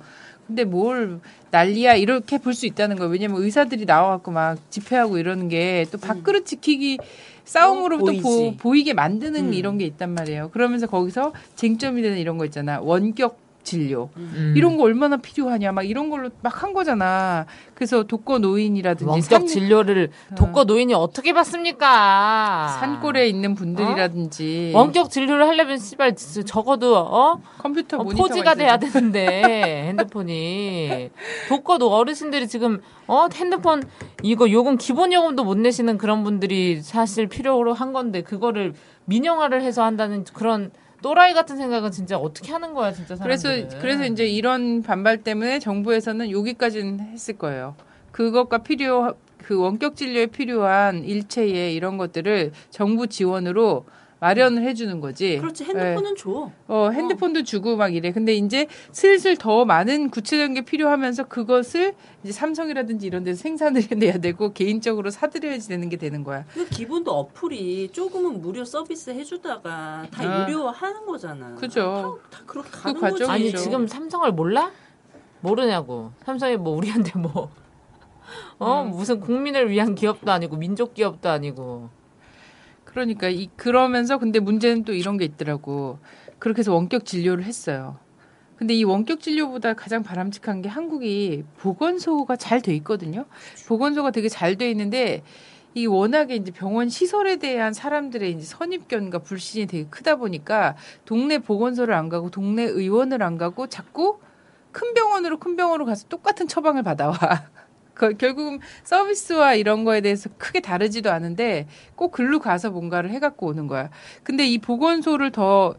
근데 뭘 난리야 이렇게 볼 수 있다는 거예요. 왜냐면 의사들이 나와갖고 막 집회하고 이러는 게 또 밥그릇 지키기 싸움으로 어, 또 보. 보이게 만드는 음. 이런 게 있단 말이에요. 그러면서 거기서 쟁점이 되는 이런 거 있잖아. 원격 진료. 음. 이런 거 얼마나 필요하냐 막 이런 걸로 막 한 거잖아. 그래서 독거 노인이라든지 원격 산, 진료를 독거 노인이 어떻게 받습니까? 산골에 있는 분들이라든지 원격 진료를 하려면 씨발 적어도 어, 컴퓨터 어 포지가 돼야 되는데 핸드폰이 독거도 어르신들이 지금 어 핸드폰 이거 요금 기본 요금도 못 내시는 그런 분들이 사실 필요로 한 건데 그거를 민영화를 해서 한다는 그런 또라이 같은 생각은 진짜 어떻게 하는 거야 진짜 그래서 사람들은. 그래서 이제 이런 반발 때문에 정부에서는 여기까지는 했을 거예요. 그것과 필요 그 원격 진료에 필요한 일체의 이런 것들을 정부 지원으로 마련을 해주는 거지. 그렇지 예. 핸드폰은 줘. 어, 핸드폰도 주고 막 이래. 근데 이제 슬슬 더 많은 구체적인 게 필요하면서 그것을 이제 삼성이라든지 이런 데서 생산을 해내야 되고 개인적으로 사들여야지 되는 게 되는 거야. 그 기본도 어플이 조금은 무료 서비스 해주다가 다 아. 유료화하는 거잖아. 그죠. 다, 다 그렇게 그 가는. 거지. 아니 지금 삼성을 몰라? 모르냐고. 삼성이 뭐 우리한테 뭐 어, 음. 무슨 국민을 위한 기업도 아니고 민족 기업도 아니고. 그러니까 이 그러면서 근데 문제는 또 이런 게 있더라고. 그렇게 해서 원격 진료를 했어요. 근데 이 원격 진료보다 가장 바람직한 게 한국이 보건소가 잘 돼 있거든요. 보건소가 되게 잘 돼 있는데 이 워낙에 이제 병원 시설에 대한 사람들의 이제 선입견과 불신이 되게 크다 보니까 동네 보건소를 안 가고 동네 의원을 안 가고 자꾸 큰 병원으로 큰 병원으로 가서 똑같은 처방을 받아와. 그 결국은 서비스와 이런 거에 대해서 크게 다르지도 않은데 꼭 글로 가서 뭔가를 해갖고 오는 거야. 근데 이 보건소를 더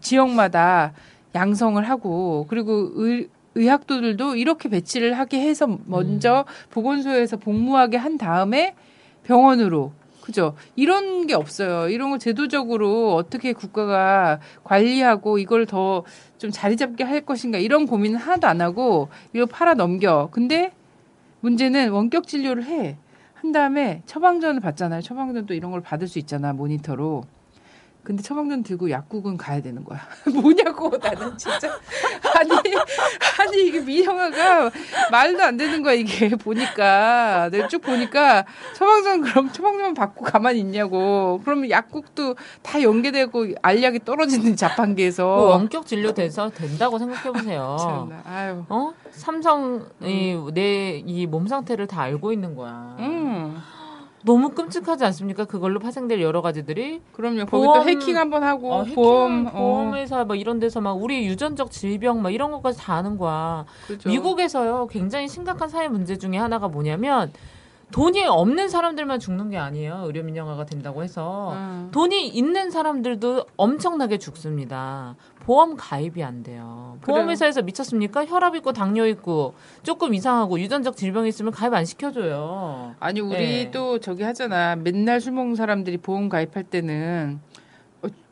지역마다 양성을 하고 그리고 의, 의학도들도 이렇게 배치를 하게 해서 먼저 보건소에서 복무하게 한 다음에 병원으로 그죠? 이런 게 없어요. 이런 거 제도적으로 어떻게 국가가 관리하고 이걸 더 좀 자리 잡게 할 것인가 이런 고민은 하나도 안 하고 이거 팔아 넘겨. 근데 문제는 원격 진료를 해. 한 다음에 처방전을 받잖아요. 처방전도 이런 걸 받을 수 있잖아, 모니터로. 근데 처방전 들고 약국은 가야 되는 거야. 뭐냐고, 나는 진짜. 아니, 아니, 이게 미영아가 말도 안 되는 거야, 이게. 보니까. 내가 쭉 보니까 처방전 그럼 처방전 받고 가만히 있냐고. 그러면 약국도 다 연계되고 알약이 떨어지는 자판기에서. 그 원격 진료 돼서 된다고 생각해 보세요. 아유. 어? 삼성이 내이 몸 상태를 다 알고 있는 거야. 음. 너무 끔찍하지 않습니까? 그걸로 파생될 여러 가지들이 그럼요. 거기 보험- 또 해킹 한번 하고 어, 해킹, 보험 어, 보험회사 막 이런 데서 막 우리 유전적 질병 막 이런 것까지 다 아는 거야. 그죠. 미국에서요 굉장히 심각한 사회 문제 중에 하나가 뭐냐면 돈이 없는 사람들만 죽는 게 아니에요. 의료 민영화가 된다고 해서 음. 돈이 있는 사람들도 엄청나게 죽습니다. 보험 가입이 안 돼요. 보험회사에서 미쳤습니까? 혈압 있고 당뇨 있고 조금 이상하고 유전적 질병이 있으면 가입 안 시켜줘요. 아니 우리 네. 또 저기 하잖아. 맨날 술 먹는 사람들이 보험 가입할 때는 어,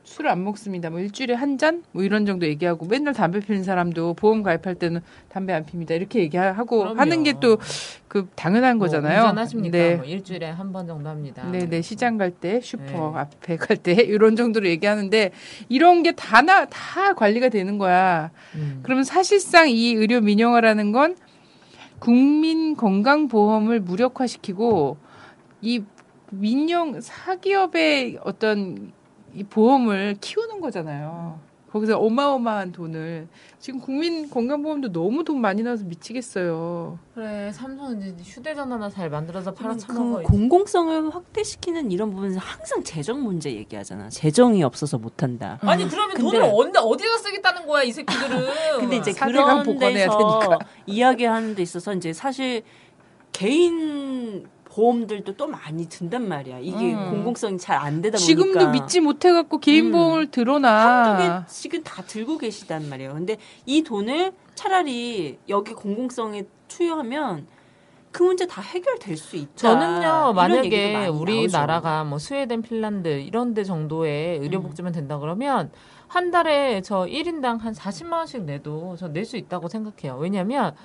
술 안 먹습니다. 뭐 일주일에 한 잔? 뭐 이런 정도 얘기하고 맨날 담배 피는 사람도 보험 가입할 때는 담배 안 핍니다. 이렇게 얘기하고 그럼요. 하는 게 또 그 당연한 뭐 거잖아요. 운전하십니까? 네. 뭐 일주일에 한 번 정도 합니다. 네, 네, 시장 갈 때, 슈퍼 네. 앞에 갈 때, 이런 정도로 얘기하는데, 이런 게 다, 나, 다 관리가 되는 거야. 음. 그러면 사실상 이 의료 민영화라는 건 국민 건강보험을 무력화시키고 이 민영 사기업의 어떤 이 보험을 키우는 거잖아요. 거기서 어마어마한 돈을 지금 국민 건강보험도 너무 돈 많이 나와서 미치겠어요. 그래 삼성은 이제 휴대전화나 잘 만들어서 팔아 그 처먹어. 공공성을 확대시키는 이런 부분에서 항상 재정 문제 얘기하잖아. 재정이 없어서 못한다. 아니 그러면 근데- 돈을 언제 어디다 쓰겠다는 거야 이 새끼들은. 근데 이제 그런 복원해야 데서 되니까. 이야기하는 데 있어서 이제 사실 개인 보험들도 또 많이 든단 말이야. 이게 음. 공공성이 잘 안 되다 보니까 지금도 믿지 못해 갖고 개인 음. 보험을 한두 들어놔. 개씩은 다 들고 계시단 말이에요. 근데 이 돈을 차라리 여기 공공성에 투여하면 그 문제 다 해결될 수 있다. 저는요 만약에 우리나라가 뭐 스웨덴, 핀란드 이런 데 정도의 의료복지만 된다 그러면 한 달에 저 1인당 한 40만 원씩 내도 저 낼 수 있다고 생각해요. 왜냐면 저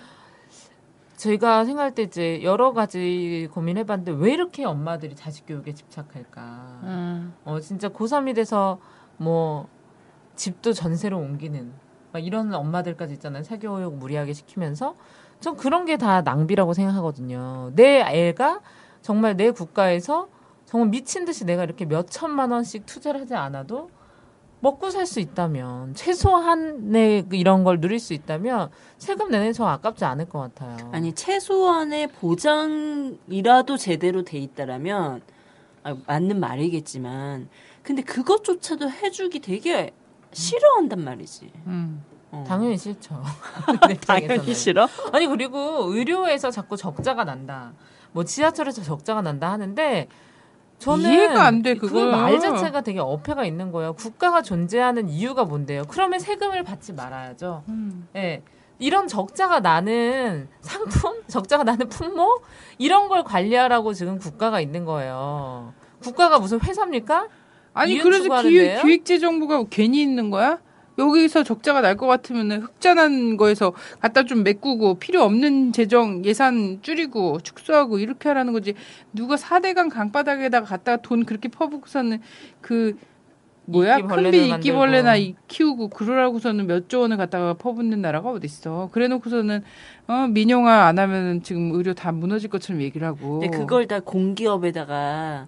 희가 생각할 때 이제 여러 가지 고민해봤는데 왜 이렇게 엄마들이 자식 교육에 집착할까? 음. 어 진짜 고3이 돼서 뭐 집도 전세로 옮기는 막 이런 엄마들까지 있잖아요. 사교육 무리하게 시키면서 전 그런 게 다 낭비라고 생각하거든요. 내 애가 정말 내 국가에서 정말 미친 듯이 내가 이렇게 몇 천만 원씩 투자를 하지 않아도 먹고 살 수 있다면 최소한의 그 이런 걸 누릴 수 있다면 세금 내는 저 아깝지 않을 것 같아요. 아니 최소한의 보장이라도 제대로 돼 있다라면 아, 맞는 말이겠지만 근데 그것조차도 해주기 되게 싫어한단 말이지. 음. 어. 당연히 싫죠. 내 당연히. 싫어. 아니 그리고 의료에서 자꾸 적자가 난다. 뭐 지하철에서 적자가 난다 하는데 저는 이해가 안 돼, 그 그거. 말 자체가 되게 어폐가 있는 거예요. 국가가 존재하는 이유가 뭔데요? 그러면 세금을 받지 말아야죠. 음. 예. 이런 적자가 나는 상품, 적자가 나는 품목 이런 걸 관리하라고 지금 국가가 있는 거예요. 국가가 무슨 회사입니까? 아니 그래서? 기획, 기획재정부가 괜히 있는 거야? 여기서 적자가 날 것 같으면은 흑자난 거에서 갖다 좀 메꾸고 필요 없는 재정 예산 줄이고 축소하고 이렇게 하라는 거지. 누가 4대강 강바닥에다가 갖다가 돈 그렇게 퍼붓고서는 그 뭐야 큰비 이끼벌레나 키우고 그러라고서는 몇 조 원을 갖다가 퍼붓는 나라가 어디 있어? 그래놓고서는 어 민영화 안 하면은 지금 의료 다 무너질 것처럼 얘기를 하고. 근데 그걸 다 공기업에다가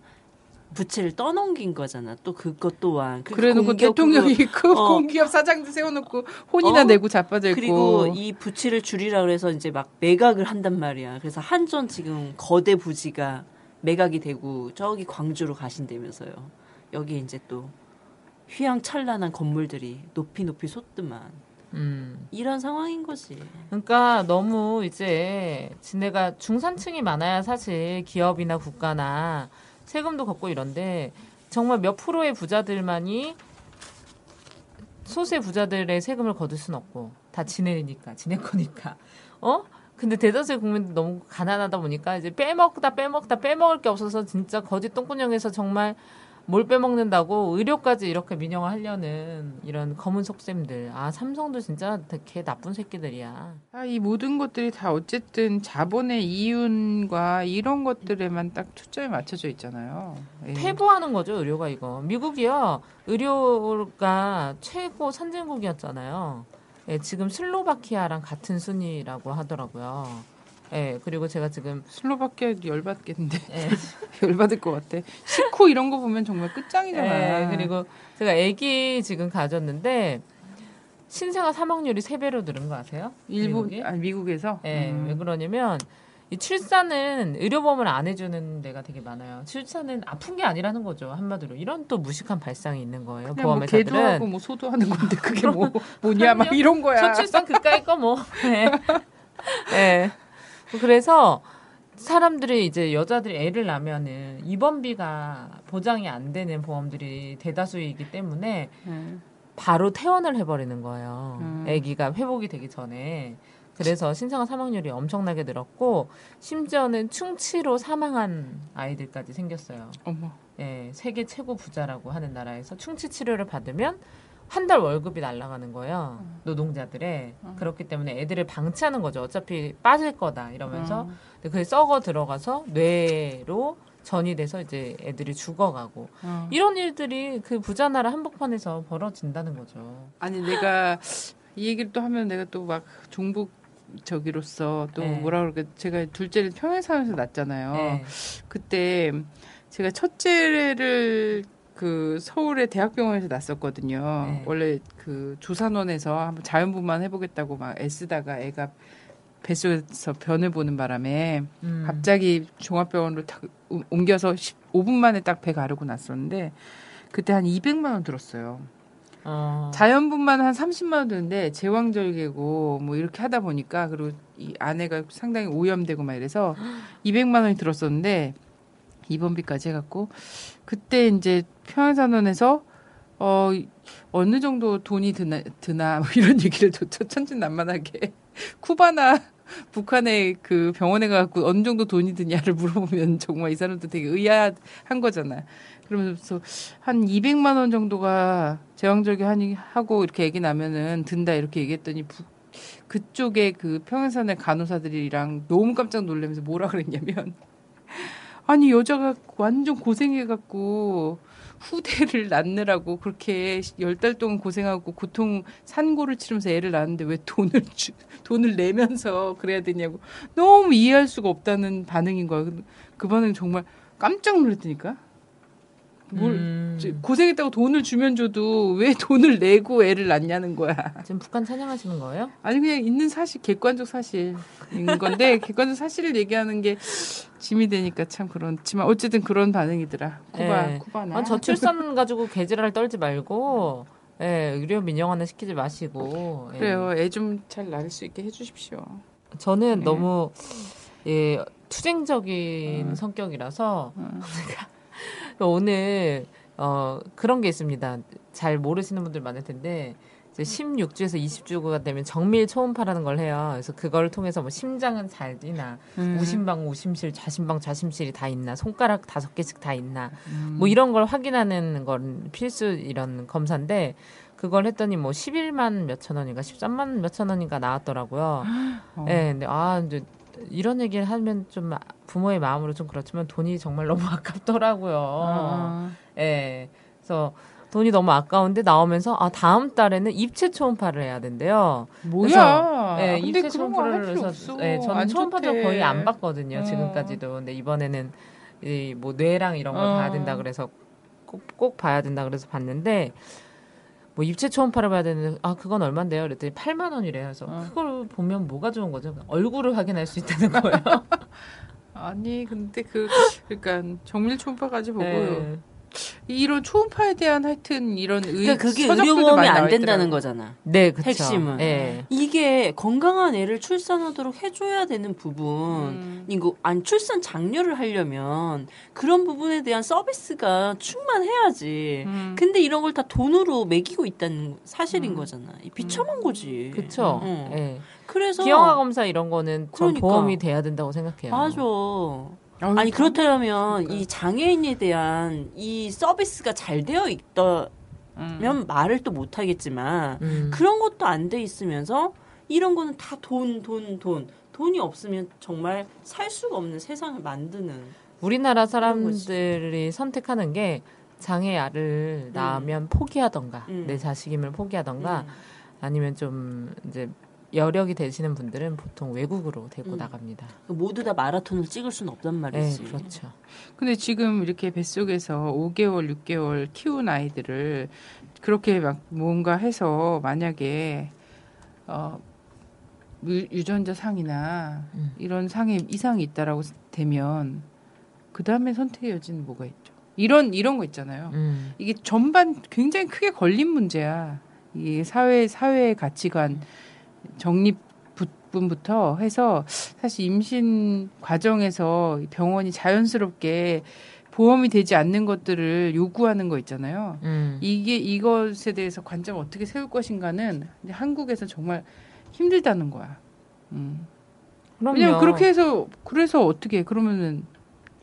부채를 떠넘긴 거잖아. 또 그것 또한. 그 그래놓고 대통령이 그거- 그 어. 공기업 사장들 세워놓고 혼이나 어? 내고 자빠져 있고. 그리고 이 부채를 줄이라 그래서 이제 막 매각을 한단 말이야. 그래서 한전 지금 거대 부지가 매각이 되고 저기 광주로 가신다면서요. 여기 이제 또 휘황찬란한 건물들이 높이 높이 솟더만 음. 이런 상황인 거지. 그러니까 너무 이제 지네가 중산층이 많아야 사실 기업이나 국가나 세금도 걷고 이런데 정말 몇 프로의 부자들만이 소수의 부자들의 세금을 거둘 순 없고 다 지네니까 지네 거니까. 어? 근데 대다수의 국민들 너무 가난하다 보니까 이제 빼먹다 빼먹다 빼먹을 게 없어서 진짜 거짓 똥구녕에서 정말 뭘 빼먹는다고 의료까지 이렇게 민영화 하려는 이런 검은 속셈들. 아, 삼성도 진짜 되게 나쁜 새끼들이야. 아, 이 모든 것들이 다 어쨌든 자본의 이윤과 이런 것들에만 딱 초점이 맞춰져 있잖아요. 예. 폐부하는 거죠, 의료가 이거. 미국이요. 의료가 최고 선진국이었잖아요. 예, 지금 슬로바키아랑 같은 순위라고 하더라고요. 예, 그리고 제가 지금 슬로바키아 열받겠는데 예, 열받을 것 같아. 식후 이런 거 보면 정말 끝장이잖아. 예, 그리고 제가 아기 지금 가졌는데 신생아 사망률이 세 배로 늘은 거 아세요? 일본 미국이? 아니 미국에서 예, 음. 왜 그러냐면 이 출산은 의료보험을 안 해주는 데가 되게 많아요. 출산은 아픈 게 아니라는 거죠 한마디로 이런 또 무식한 발상이 있는 거예요. 그냥 뭐 보험회사들은 개도 하고 뭐 소도 하는 건데 그게 뭐 뭐냐 막. 이런 거야. 저출산 그까이 거 뭐. 네. 네. 그래서 사람들이 이제 여자들이 애를 낳으면은 입원비가 보장이 안 되는 보험들이 대다수이기 때문에 예. 바로 퇴원을 해버리는 거예요. 음. 아기가 회복이 되기 전에. 그래서 신생아 사망률이 엄청나게 늘었고 심지어는 충치로 사망한 아이들까지 생겼어요. 어머. 예, 세계 최고 부자라고 하는 나라에서 충치 치료를 받으면 한 달 월급이 날아가는 거예요. 음. 노동자들의. 그렇기 때문에 애들을 방치하는 거죠. 어차피 빠질 거다 이러면서 음. 근데 그게 썩어 들어가서 뇌로 전이 돼서 이제 애들이 죽어가고 어. 이런 일들이 그 부자 나라 한복판에서 벌어진다는 거죠. 아니 내가 이 얘기를 또 하면 내가 또 막 종북적이로서 또 네. 뭐라 그럴까 제가 둘째를 평행사에서 낳잖아요. 예. 그때 제가 첫째를 그 서울의 대학병원에서 낳았었거든요. 네. 원래 그 조산원에서 한번 자연분만 해보겠다고 막 애쓰다가 애가 뱃속에서 변을 보는 바람에 음. 갑자기 종합병원으로 딱 옮- 옮겨서 15분 만에 딱 배 가르고 났었는데 그때 한 200만 원 들었어요. 어. 자연분만 한 30만 원 드는데 제왕절개고 뭐 이렇게 하다 보니까 그리고 이 아내가 상당히 오염되고 막 이래서 200만 원이 들었었는데 입원비까지 해갖고 그때 이제 평양산원에서 어 어느 정도 돈이 드나 드나 뭐 이런 얘기를 또 천진난만하게 쿠바나 북한의 그 병원에 가갖고 어느 정도 돈이 드냐를 물어보면 정말 이 사람도 되게 의아한 거잖아. 그러면서 한 200만 원 정도가 제왕절개 하고 이렇게 얘기 나면은 든다 이렇게 얘기했더니 북- 그쪽에 그 평양산의 간호사들이랑 너무 깜짝 놀라면서 뭐라 그랬냐면 아니 여자가 완전 고생해갖고 후대를 낳느라고 그렇게 열 달 동안 고생하고 고통 산고를 치르면서 애를 낳았는데 왜 돈을 주, 돈을 내면서 그래야 되냐고 너무 이해할 수가 없다는 반응인 거야. 그- 그 반응 정말 깜짝 놀랐다니까. 뭘 음. 저- 고생했다고 돈을 주면 줘도 왜 돈을 내고 애를 낳냐는 거야. 지금 북한 찬양하시는 거예요? 아니 그냥 있는 사실 객관적 사실인 건데 객관적 사실을 얘기하는 게 짐이 되니까 참 그렇지만 어쨌든 그런 반응이더라. 쿠바 예. 쿠바나. 아, 저출산 가지고 개지랄 떨지 말고 예, 의료 민영화는 시키지 마시고 예. 그래요. 애 좀 잘 낳을 수 있게 해 주십시오. 저는 네. 너무 예, 투쟁적인 음. 성격이라서 음. 제가 오늘 어, 그런 게 있습니다. 잘 모르시는 분들 많을 텐데 이제 16주에서 20주가 되면 정밀 초음파라는 걸 해요. 그래서 그걸 통해서 뭐 심장은 잘 뛰나, 음. 우심방, 우심실, 좌심방, 좌심실이 다 있나, 손가락 다섯 개씩 다 있나, 음. 뭐 이런 걸 확인하는 건 필수 이런 검사인데 그걸 했더니 뭐 11만 몇천 원인가 13만 몇천 원인가 나왔더라고요. 어. 예, 근데 아 이제 이런 얘기를 하면 좀 부모의 마음으로 좀 그렇지만 돈이 정말 너무 아깝더라고요. 어. 예. 그래서 돈이 너무 아까운데 나오면서 아 다음 달에는 입체 초음파를 해야 된대요. 뭐야? 예, 근데 입체 초음파를 해서. 예, 저는 안 초음파도 좋대. 거의 안 봤거든요 어. 지금까지도. 근데 이번에는 이뭐 뇌랑 이런 걸 어. 봐야 된다 그래서 꼭, 꼭 봐야 된다 그래서 봤는데 뭐 입체 초음파를 봐야 되는데 아 그건 얼마인데요? 그랬더니 8만 원이래요. 그래서 어. 그걸 보면 뭐가 좋은 거죠? 얼굴을 확인할 수 있다는 거예요. 아니 근데 그 그러니까 정밀 초음파까지 보고 네. 이런 초음파에 대한 하여튼 이런 의 그러니까 그게 의료보험이 안 된다는. 거잖아. 네, 그쵸. 핵심은. 예. 이게 건강한 애를 출산하도록 해줘야 되는 부분, 음. 이거 안 출산 장려를 하려면 그런 부분에 대한 서비스가 충만해야지. 음. 근데 이런 걸 다 돈으로 매기고 있다는 사실인 거잖아. 이 비참한 거지. 음. 그쵸. 응. 예. 그래서 기형아 검사 이런 거는 전 그러니까. 보험이 돼야 된다고 생각해요. 맞아. 아니 참. 그렇다면 이 장애인에 대한 이 서비스가 잘 되어 있다면 음. 말을 또 못 하겠지만 음. 그런 것도 안 돼 있으면서 이런 거는 다 돈, 돈, 돈. 돈이 없으면 정말 살 수가 없는 세상을 만드는. 우리나라. 사람들이 선택하는 게 장애 아를 낳으면 포기하던가 음. 내 자식임을 포기하던가 음. 아니면 좀 이제 여력이 되시는 분들은 보통 외국으로 데리고 음. 나갑니다. 모두 다 마라톤을 찍을 수는 없단 네, 말이지. 그렇죠. 근데 지금 이렇게 뱃속에서 5개월, 6개월 키운 아이들을 그렇게 막 뭔가 해서 만약에 어 유- 유전자 상이나 음. 이런 상에 이상이 있다라고 되면 그 다음에 선택의 여지는 뭐가 있죠? 이런 이런 거 있잖아요. 음. 이게 전반 굉장히 크게 걸린 문제야. 이 사회 사회의 가치관 정립 부분부터 해서 사실 임신 과정에서 병원이 자연스럽게 보험이 되지 않는 것들을 요구하는 거 있잖아요. 음. 이게 이것에 대해서 관점을 어떻게 세울 것인가는 한국에서 정말 힘들다는 거야. 음. 그럼요. 왜냐면 그렇게 해서 그래서 어떻게 해? 그러면은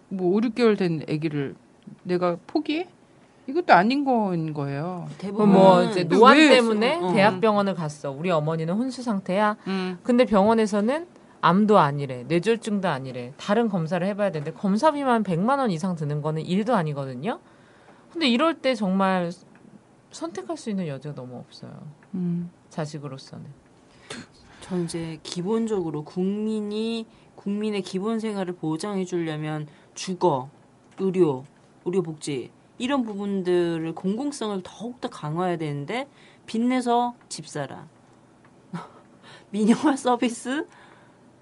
뭐 5, 6개월 된 아기를 내가 포기해? 이것도 아닌 건 거예요. 대부분 뭐 이제 그 노안 왜- 때문에 어. 대학병원을 갔어. 우리 어머니는 혼수 상태야. 음. 근데 병원에서는 암도 아니래, 뇌졸중도 아니래. 다른 검사를 해봐야 되는데 검사비만 100만 원 이상 드는 거는 일도 아니거든요. 근데 이럴 때 정말 선택할 수 있는 여지가 너무 없어요. 음. 자식으로서는. 전 이제 기본적으로 국민이 국민의 기본 생활을 보장해 주려면 주거, 의료, 의료복지 이런 부분들을 공공성을 더욱더 강화해야 되는데 빚내서 집 사라. 민영화 서비스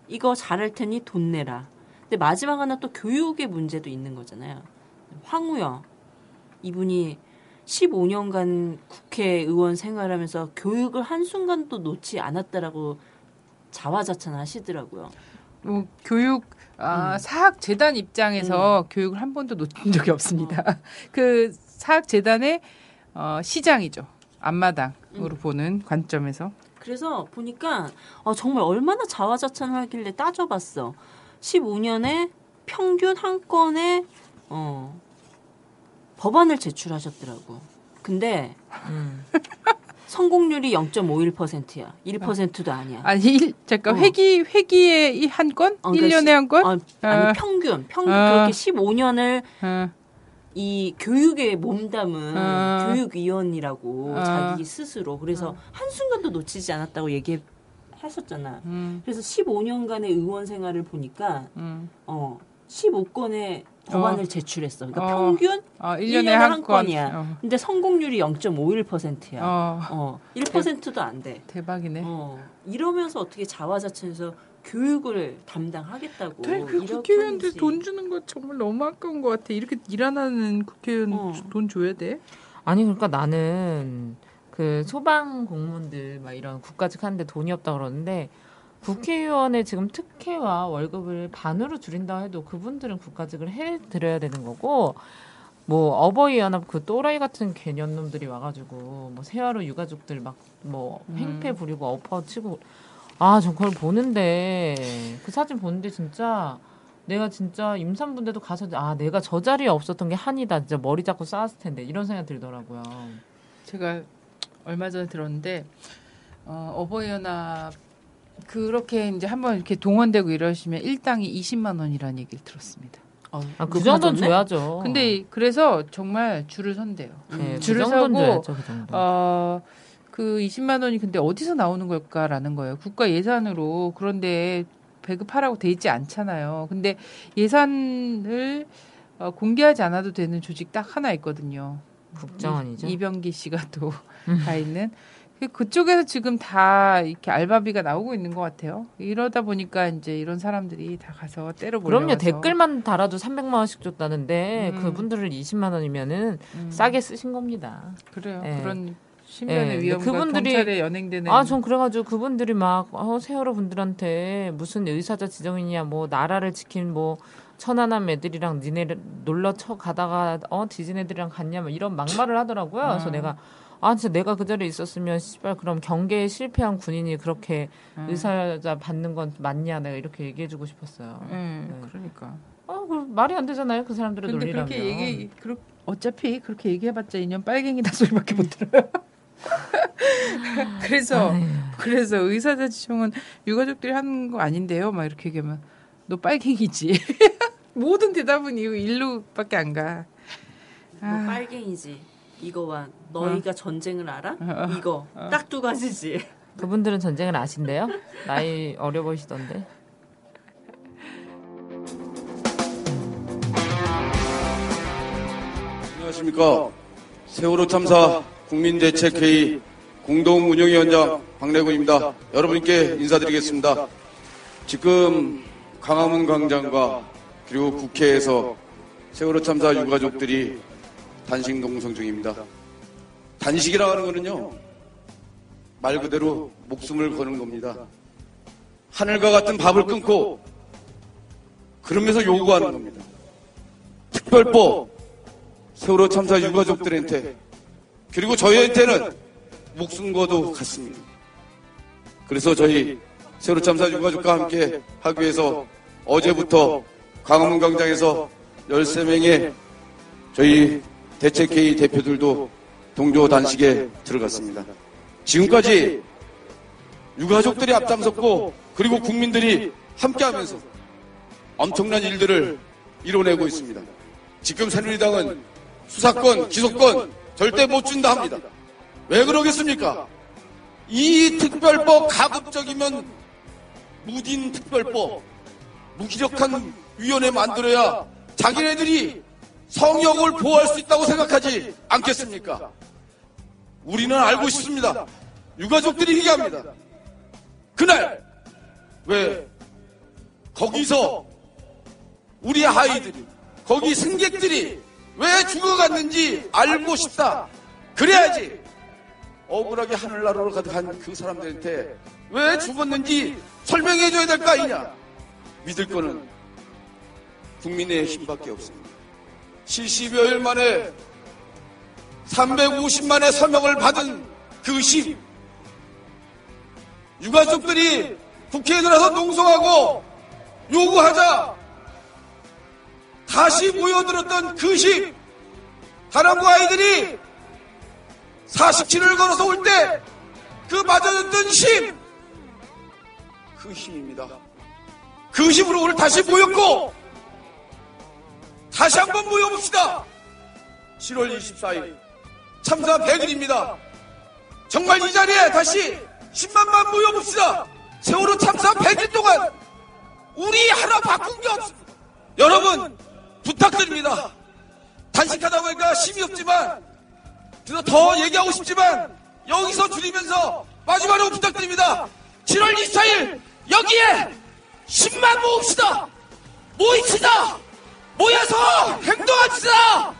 이거 잘할 테니 돈 내라. 근데 마지막 하나 또 교육의 문제도 있는 거잖아요. 황우여 이분이 15년간 국회의원 생활하면서 교육을 한순간도 놓지 않았다라고 자화자찬 하시더라고요. 뭐 교육 아, 음. 사학 재단 입장에서 교육을 한 번도 놓친 적이 없습니다. 그 사학 재단의 어, 시장이죠. 앞마당으로 보는 관점에서 그래서 보니까 어, 정말 얼마나 자화자찬하길래 따져봤어. 15년에 평균 한 건에 어, 법안을 제출하셨더라고. 근데 음. 성공률이 0.51%야. 1%도 아니야. 아니 일, 잠깐 어. 회기 회기에 이한 건? 어, 일 그러니까 1년에 한 건? 어, 아니 어. 평균 평균 어. 그렇게 15년을 어, 이 교육에 몸담은 어. 교육위원이라고 어. 자기 스스로 그래서 한순간도 놓치지 않았다고 얘기하셨잖아. 음, 그래서 15년간의 의원 생활을 보니까 음. 어 15건의 법안을 제출했어. 그러니까 어. 평균 어, 1년에, 1년에 한, 한 건. 건이야. 어, 근데 성공률이 0.51%야. 어, 어, 1%도 안 돼. 대박이네. 어, 이러면서 어떻게 자화자찬해서 교육을 담당하겠다고 그 이렇게 국회의원들. 돈 주는 거 정말 너무 아까운 것 같아. 이렇게 일안 하는 국회의원 어. 돈 줘야 돼? 아니 그러니까 나는 그 소방 공무원들 막 이런 국가직 하는데 돈이 없다 그러는데 국회의원의 지금 특혜와 월급을 반으로 줄인다 해도 그분들은 국가직을 해 드려야 되는 거고 뭐 어버이 연합 그 또라이 같은 개년놈들이 와가지고 뭐 세월호 유가족들 막 뭐 횡패 부리고 엎어치고. 아 전 그걸 보는데 그 사진 보는데 진짜 내가 진짜 임산부인데도 가서 아 내가 저 자리에 없었던 게 한이다. 진짜 머리 잡고 쌓았을 텐데 이런 생각이 들더라고요. 제가 얼마 전에 들었는데 어, 어버이 연합 그렇게 이제 한번 이렇게 동원되고 이러시면 일당이 20만 원이라는 얘기를 들었습니다. 어, 아, 그 정도는? 줘야죠. 근데 그래서 정말 줄을 선대요. 네, 그 줄을 정도는 서고, 줘야죠, 그 정도. 어, 그 20만 원이 근데 어디서 나오는 걸까라는 거예요. 국가 예산으로 그런데 배급하라고 돼 있지 않잖아요. 근데 예산을 어, 공개하지 않아도 되는 조직 딱 하나 있거든요. 국정원이죠. 이- 이병기 씨가 또 가 있는 그- 그쪽에서 지금 다 이렇게 알바비가 나오고 있는 것 같아요. 이러다 보니까 이제 이런 사람들이 다 가서 때려 몰려가서 그럼요. 댓글만 달아도 300만 원씩 줬다는데 음. 그분들을 20만 원이면은 음, 싸게 쓰신 겁니다. 그래요. 예. 그런 신변의 예, 위험과 그분들이- 경찰에 연행되는 아, 전 그래가지고 그분들이 막 어, 세월호 분들한테 무슨 의사자 지정이냐, 뭐 나라를 지킨 뭐 천안함 애들이랑 니네 놀러 쳐 가다가 어 디즈니 애들이랑 갔냐, 뭐 이런 막말을 하더라고요. 그래서 음. 내가 아 진짜 내가 그 자리에 있었으면 씨발 그럼 경계에 실패한 군인이 그렇게 음. 의사자 받는 건 맞냐, 내가 이렇게 얘기해주고 싶었어요. 예, 네. 그러니까. 아, 그 말이 안 되잖아요, 그 사람들의 근데 논리라면. 그렇게 얘기 그렇, 어차피 그렇게 얘기해봤자 인연 빨갱이다 소리밖에 못 들어요. 그래서 아유. 그래서 의사자 지정은 유가족들이 하는 거 아닌데요. 막 이렇게 얘기하면 너 빨갱이지. 모든 대답은 이거 일로밖에 안 가. 너 아. 빨갱이지. 이거와 너희가 전쟁을 알아? 어. 이거 딱 두 가지지. 그분들은 전쟁을 아신대요? 나이 어려 보이시던데. 안녕하십니까. 세월호 참사 국민대책회의 공동운영위원장 박래군입니다. 여러분께 인사드리겠습니다. 지금 강화문 광장과 그리고 국회에서 세월호 참사 유가족들이 단식 농성 중입니다. 단식이라 하는 거는요, 말 그대로 목숨을 거는 겁니다. 하늘과 같은 밥을 끊고 그러면서 요구하는 겁니다. 특별법, 세월호 참사 유가족들한테 그리고 저희한테는 목숨 거도 같습니다. 그래서 저희 세월호 참사 유가족과 함께 하기 위해서 어제부터 광화문 광장에서 13명의 저희 대책회의 대표들도 동조 단식에 들어갔습니다. 지금까지 유가족들이 앞장섰고 그리고 국민들이 함께하면서 엄청난 일들을 이뤄내고 있습니다. 지금 새누리당은 수사권, 기소권 절대 못 준다 합니다. 왜 그러겠습니까? 이 특별법 가급적이면 무딘 특별법, 무기력한 위원회 만들어야 자기네들이 성역을 보호할 수 있다고 생각하지 않겠습니까? 우리는 알고 싶습니다. 유가족들이 얘기합니다. 그날 왜 거기서 우리 아이들이 거기 승객들이 왜 죽어갔는지 알고 싶다. 그래야지 억울하게 하늘나라로 가득한 그 사람들한테 왜 죽었는지 설명해줘야 될 거 아니냐. 믿을 거는 국민의 힘밖에 없습니다. 70여일 만에 350만의 서명을 받은 그 힘. 유가족들이 국회에 들어서 농성하고 요구하자 다시 모여들었던 그 힘. 다람쥐 아이들이 47을 걸어서 올 때 그 맞아졌던 힘. 그 힘입니다. 그 힘으로 오늘 다시 모였고 다시 한번 모여봅시다. 7월 24일 참사 100일입니다. 정말 이 자리에 다시 10만만 모여봅시다. 세월호 참사 100일 동안 우리 하나 바꾼 게 없습니다. 여러분 부탁드립니다. 단식하다 보니까 힘이 없지만 그래서 더 얘기하고 싶지만 여기서 줄이면서 마지막으로 부탁드립니다. 7월 24일 여기에 10만 모읍시다. 모입시다. 모여서 행동합시다.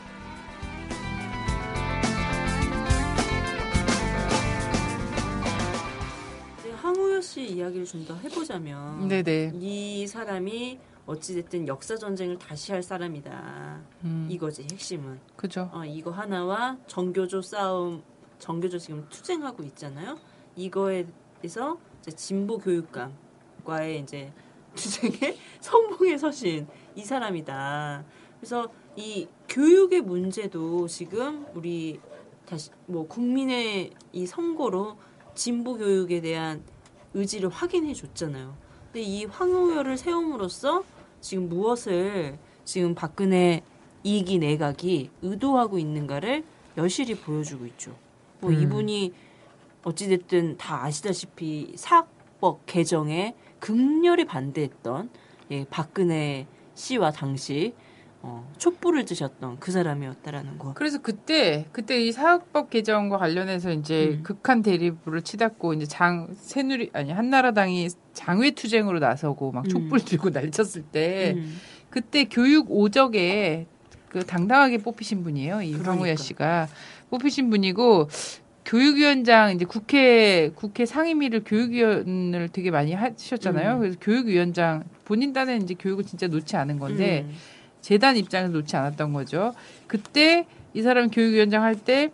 이제 황우여 씨 이야기를 좀 더 해보자면 네네. 이 사람이 어찌됐든 역사 전쟁을 다시 할 사람이다. 음, 이거지 핵심은. 그죠. 어, 이거 하나와 정교조 싸움, 정교조 지금 투쟁하고 있잖아요. 이거에 대해서 이제 진보 교육감과의 이제 투쟁에 선봉에 서신 이 사람이다. 그래서 이 교육의 문제도 지금 우리 다시 뭐 국민의 이 선거로 진보 교육에 대한 의지를 확인해 줬잖아요. 근데 이 황우열을 세움으로써 지금 무엇을 지금 박근혜 이기 내각이 의도하고 있는가를 여실히 보여주고 있죠. 뭐 음. 이분이 어찌됐든 다 아시다시피 사학법 개정에 극렬히 반대했던 예, 박근혜 씨와 당시 어, 촛불을 드셨던 그 사람이었다라는 거. 그래서 그때 그때 이 사학법 개정과 관련해서 이제 음. 극한 대립으로 치닫고 이제 장 새누리 아니 한나라당이 장외 투쟁으로 나서고 막 음. 촛불 들고 난리쳤을 때 음. 그때 교육 오적에 그 당당하게 뽑히신 분이에요. 이 그러니까. 황우여 씨가 뽑히신 분이고 교육위원장 이제 국회 국회 상임위를 교육위원을 되게 많이 하셨잖아요. 음. 그래서 교육위원장 본인 딴에 이제 교육을 진짜 놓지 않은 건데 음. 재단 입장에서 놓지 않았던 거죠. 그때 이 사람 교육위원장 할 때,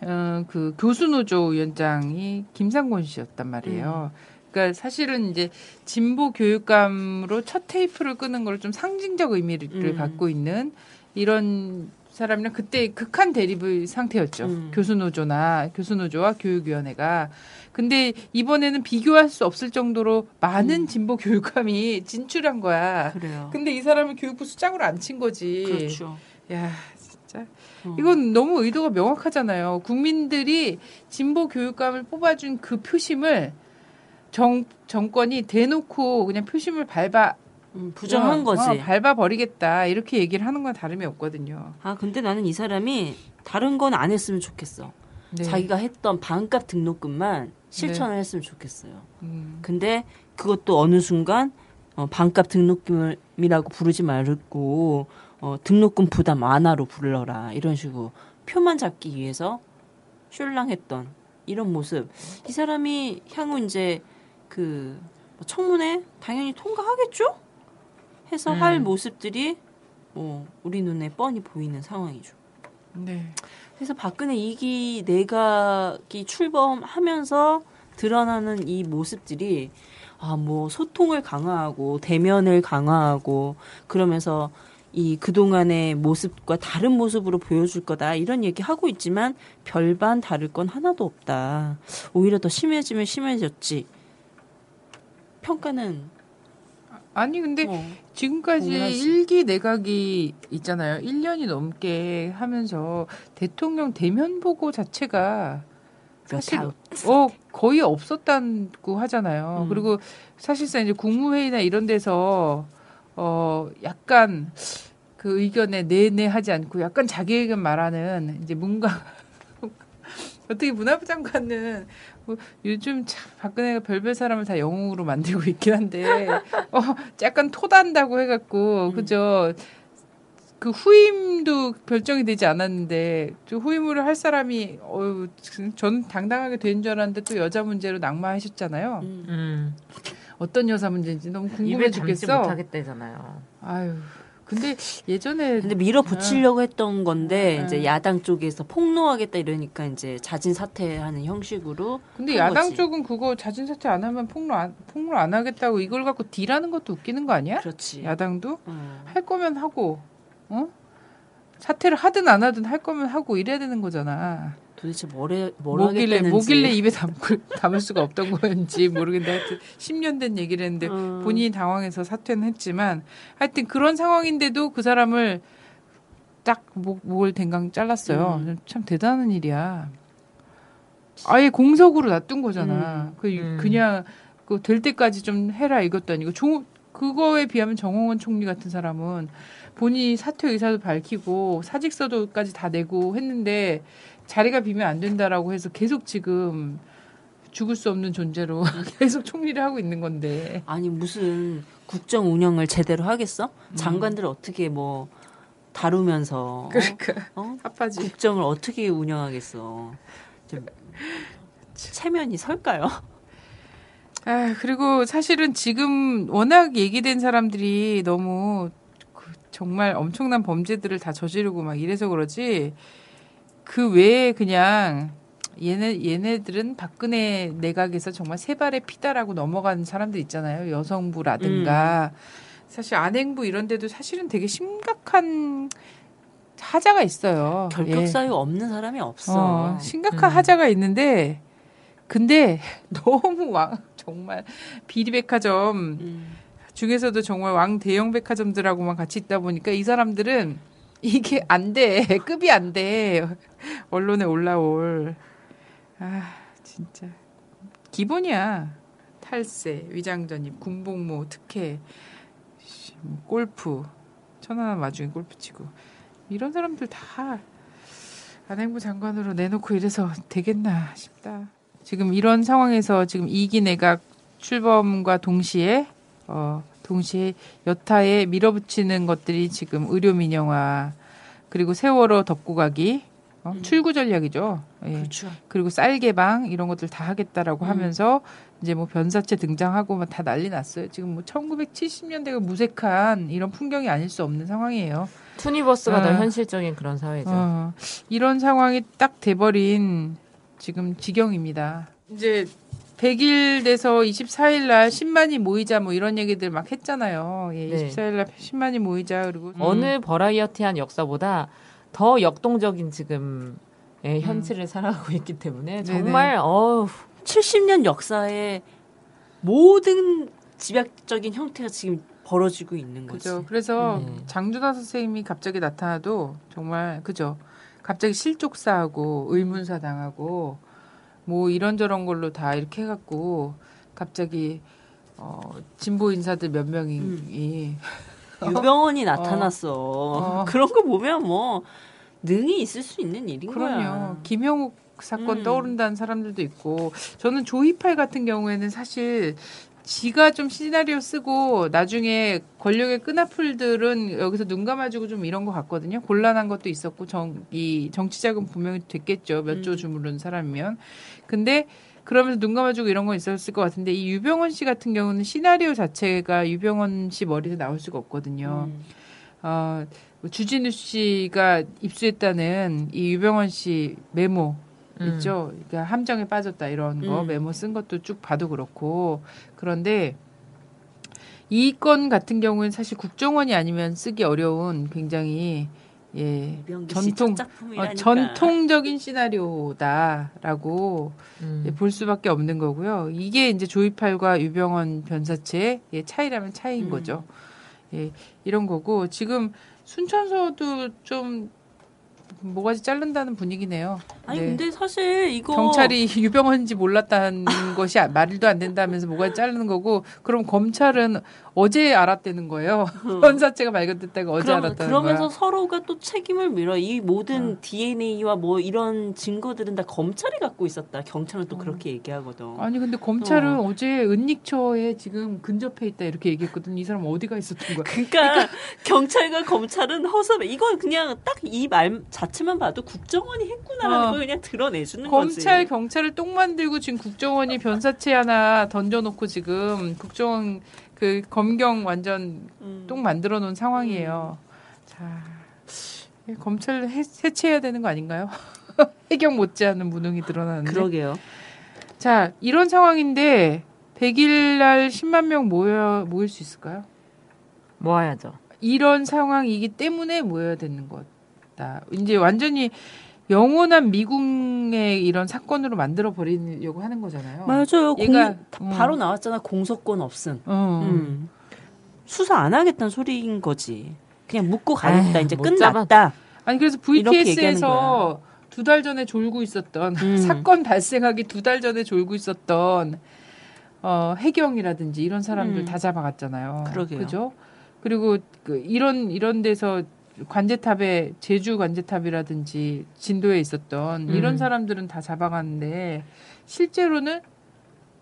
어, 그 교수노조 위원장이 김상곤 씨였단 말이에요. 그러니까 사실은 이제 진보 교육감으로 첫 테이프를 끄는 걸 좀 상징적 의미를 음. 갖고 있는 이런 사람이랑 그때 극한 대립의 상태였죠. 음. 교수노조나 교수노조와 교육위원회가. 근데 이번에는 비교할 수 없을 정도로 많은 음. 진보 교육감이 진출한 거야. 그래요. 근데 이 사람을 교육부 수장으로 앉힌 거지. 그렇죠. 야, 진짜. 어. 이건 너무 의도가 명확하잖아요. 국민들이 진보 교육감을 뽑아준 그 표심을 정, 정권이 대놓고 그냥 표심을 밟아. 음, 부정한 어, 거지. 어, 밟아 버리겠다. 이렇게 얘기를 하는 건 다름이 없거든요. 아 근데 나는 이 사람이 다른 건 안 했으면 좋겠어. 네. 자기가 했던 반값 등록금만 실천을 했으면 좋겠어요. 음, 근데 그것도 어느 순간 어, 반값 등록금이라고 부르지 말고 어, 등록금 부담 완화로 불러라 이런 식으로 표만 잡기 위해서 슐랑했던 이런 모습. 이 사람이 향후 이제 그뭐 청문회 당연히 통과하겠죠? 해서 음. 할 모습들이 뭐 우리 눈에 뻔히 보이는 상황이죠. 네. 그래서 박근혜 이기 내각이 출범하면서 드러나는 이 모습들이 아 뭐 소통을 강화하고 대면을 강화하고 그러면서 이 그동안의 모습과 다른 모습으로 보여줄 거다 이런 얘기 하고 있지만 별반 다를 건 하나도 없다. 오히려 더 심해지면 심해졌지. 평가는 아니, 근데 어, 지금까지. 일기 내각이 있잖아요. 1년이 넘게 하면서 대통령 대면 보고 자체가 사실 몇어 거의 없었다고 하잖아요. 음. 그리고 사실상 이제 국무회의나 이런 데서 어 약간 그 의견에 내내 하지 않고 약간 자기 의견 말하는 이제 문가 어떻게 문화부 장관은 뭐 요즘 참 박근혜가 별별 사람을 다 영웅으로 만들고 있긴 한데 어 약간 토단다고 해갖고 음. 그죠 그 후임도 결정이 되지 않았는데 또 후임으로 할 사람이 어유 저는 당당하게 된 줄 알았는데 또 여자 문제로 낙마하셨잖아요. 음. 어떤 여자 문제인지 너무 궁금해 입에 담지 죽겠어. 못하겠다잖아요. 아유. 근데 예전에 근데 밀어붙이려고 했던 건데 음. 이제 야당 쪽에서 폭로하겠다 이러니까 이제 자진 사퇴하는 형식으로 근데 한 야당 거지. 쪽은 그거 자진 사퇴 안 하면 폭로 안 폭로 안 하겠다고 이걸 갖고 딜하는 것도 웃기는 거 아니야? 그렇지. 야당도 어. 할 거면 하고 어 사퇴를 하든 안 하든 할 거면 하고 이래야 되는 거잖아. 도대체 뭐래 뭘 뭐길래 하겠다는지. 뭐길래 입에 담고 담을 수가 없던 건지 모르겠는데 하여튼 10년 된 얘기를 했는데 어. 본인이 당황해서 사퇴는 했지만 하여튼 그런 상황인데도 그 사람을 딱 목, 목을 댕강 잘랐어요. 음. 참 대단한 일이야. 아예 공석으로 놔둔 거잖아. 음. 그 음. 그냥 그 될 때까지 좀 해라 이것도 아니고 조, 그거에 비하면 정홍원 총리 같은 사람은 본인이 사퇴 의사도 밝히고 사직서도까지 다 내고 했는데 자리가 비면 안 된다라고 해서 계속 지금 죽을 수 없는 존재로 계속 총리를 하고 있는 건데. 아니 무슨 국정 운영을 제대로 하겠어? 음. 장관들 어떻게 뭐 다루면서 그러니까 어? 아빠지. 국정을 어떻게 운영하겠어? 좀 체면이 설까요? 아 그리고 사실은 지금 워낙 얘기된 사람들이 너무 그 정말 엄청난 범죄들을 다 저지르고 막 이래서 그러지 그 외에 그냥 얘네 얘네들은 박근혜 내각에서 정말 세 발의 피다라고 넘어간 사람들 있잖아요 여성부라든가 사실 안행부 이런 데도 사실은 되게 심각한 하자가 있어요. 결격 예. 사유 없는 사람이 없어. 어, 심각한 음. 하자가 있는데 근데 너무 왕 정말 비리백화점 음. 중에서도 정말 왕 대형 백화점들하고만 같이 있다 보니까 이 사람들은 이게 안 돼. 급이 안 돼. 언론에 올라올. 아, 진짜. 기본이야. 탈세, 위장전입, 군복무, 특혜, 씨, 뭐 골프. 천안함 와중에 골프 치고. 이런 사람들 다 안행부 장관으로 내놓고 이래서 되겠나 싶다. 지금 이런 상황에서 지금 이기 내각 출범과 동시에 어 동시에 여타에 밀어붙이는 것들이 지금 의료 민영화 그리고 세월호 덮고 가기 어, 출구 전략이죠. 예. 그렇죠. 그리고 쌀 개방 이런 것들 다 하겠다라고 음. 하면서 이제 뭐 변사체 등장하고 막 다 난리 났어요. 지금 뭐 1970년대가 무색한 이런 풍경이 아닐 수 없는 상황이에요. 투니버스가 더 아. 현실적인 그런 사회죠. 어, 이런 상황이 딱 돼버린 지금 지경입니다. 이제 100일 돼서 24일 날 10만이 모이자 뭐 이런 얘기들 막 했잖아요. 예, 네. 24일 날 10만이 모이자 그리고 어느 버라이어티한 역사보다 더 역동적인 지금 의 현실을 살아가고 있기 때문에 네네. 정말 어우 70년 역사의 모든 집약적인 형태가 지금 벌어지고 있는 거지. 그죠. 그래서 네. 장준하 선생님이 갑자기 나타나도 정말 그죠. 갑자기 실족사하고 의문사 당하고 뭐 이런저런 걸로 다 이렇게 해갖고 갑자기 어 진보 인사들 몇 명이 음. 유병원이 나타났어. 어. 그런 거 보면 뭐 능이 있을 수 있는 일인 그럼요. 거야. 김영욱 사건 음. 떠오른다는 사람들도 있고 저는 조이팔 같은 경우에는 사실 지가 좀 시나리오 쓰고 나중에 권력의 끈앞풀들은 여기서 눈 감아주고 좀 이런 것 같거든요. 곤란한 것도 있었고 정, 이 정치자금 분명히 됐겠죠. 몇조 음. 주무른 사람이면. 근데 그러면서 눈 감아주고 이런 건 있었을 것 같은데 이 유병원 씨 같은 경우는 시나리오 자체가 유병원 씨 머리에서 나올 수가 없거든요. 음. 어, 뭐 주진우 씨가 입수했다는 이 유병원 씨 메모 음. 있죠. 그러니까 함정에 빠졌다 이런 거 음. 메모 쓴 것도 쭉 봐도 그렇고 그런데 이 건 같은 경우는 사실 국정원이 아니면 쓰기 어려운 굉장히 예 전통 첫 어. 전통적인 시나리오다라고 음. 예, 볼 수밖에 없는 거고요. 이게 이제 조이팔과 유병원 변사체의 예, 차이라면 차이인 음. 거죠. 예, 이런 거고 지금 순천서도 좀 모가지 자른다는 분위기네요. 아니 네. 근데 사실 이거 경찰이 유병헌인지 몰랐다는 것이 아- 말도 안 된다면서 모가지 자르는 거고 그럼 검찰은 어제 알았다는 거예요. 변사체가 발견됐다가 어제 그럼, 알았다는 그러면서 거야. 서로가 또 책임을 밀어 이 모든 DNA와 뭐 이런 증거들은 다 검찰이 갖고 있었다. 경찰은 또 그렇게 얘기하거든. 아니 근데 검찰은 어. 제 은닉처에 지금 근접해 있다 이렇게 얘기했거든. 이 사람 어디가 있었던 거야? 그러니까 경찰과 검찰은 허섭해. 이건 그냥 딱 이 말 자체만 봐도 국정원이 했구나라는 어. 걸 그냥 드러내주는 거지. 검찰 경찰을 똥 만들고 지금 국정원이 변사체 하나 던져놓고 지금 국정원 그 검경 완전 음. 똥 만들어 놓은 상황이에요. 자 예, 검찰 해, 해체해야 되는 거 아닌가요? 해경 못지않은 무능이 드러나는데. 그러게요. 자 이런 상황인데 100일 날 10만 명 모여 모일 수 있을까요? 모아야죠. 이런 상황이기 때문에 모여야 되는 거다. 이제 완전히 영원한 미궁의 이런 사건으로 만들어 버리려고 하는 거잖아요. 맞아요. 얘가 공, 음. 바로 나왔잖아. 공소권 없음. 어. 음. 수사 안 하겠다는 소리인 거지. 그냥 묻고 가겠다. 에이, 이제 못 끝났다. 아니 그래서 VTS에서 두 달 전에 졸고 있었던 음. 사건 발생하기 두 달 전에 졸고 있었던 어, 해경이라든지 이런 사람들 음. 다 잡아갔잖아요. 그러게요. 그죠? 그리고 그 이런 이런 데서 관제탑에 제주 관제탑이라든지 진도에 있었던 이런 음. 사람들은 다 잡아갔는데 실제로는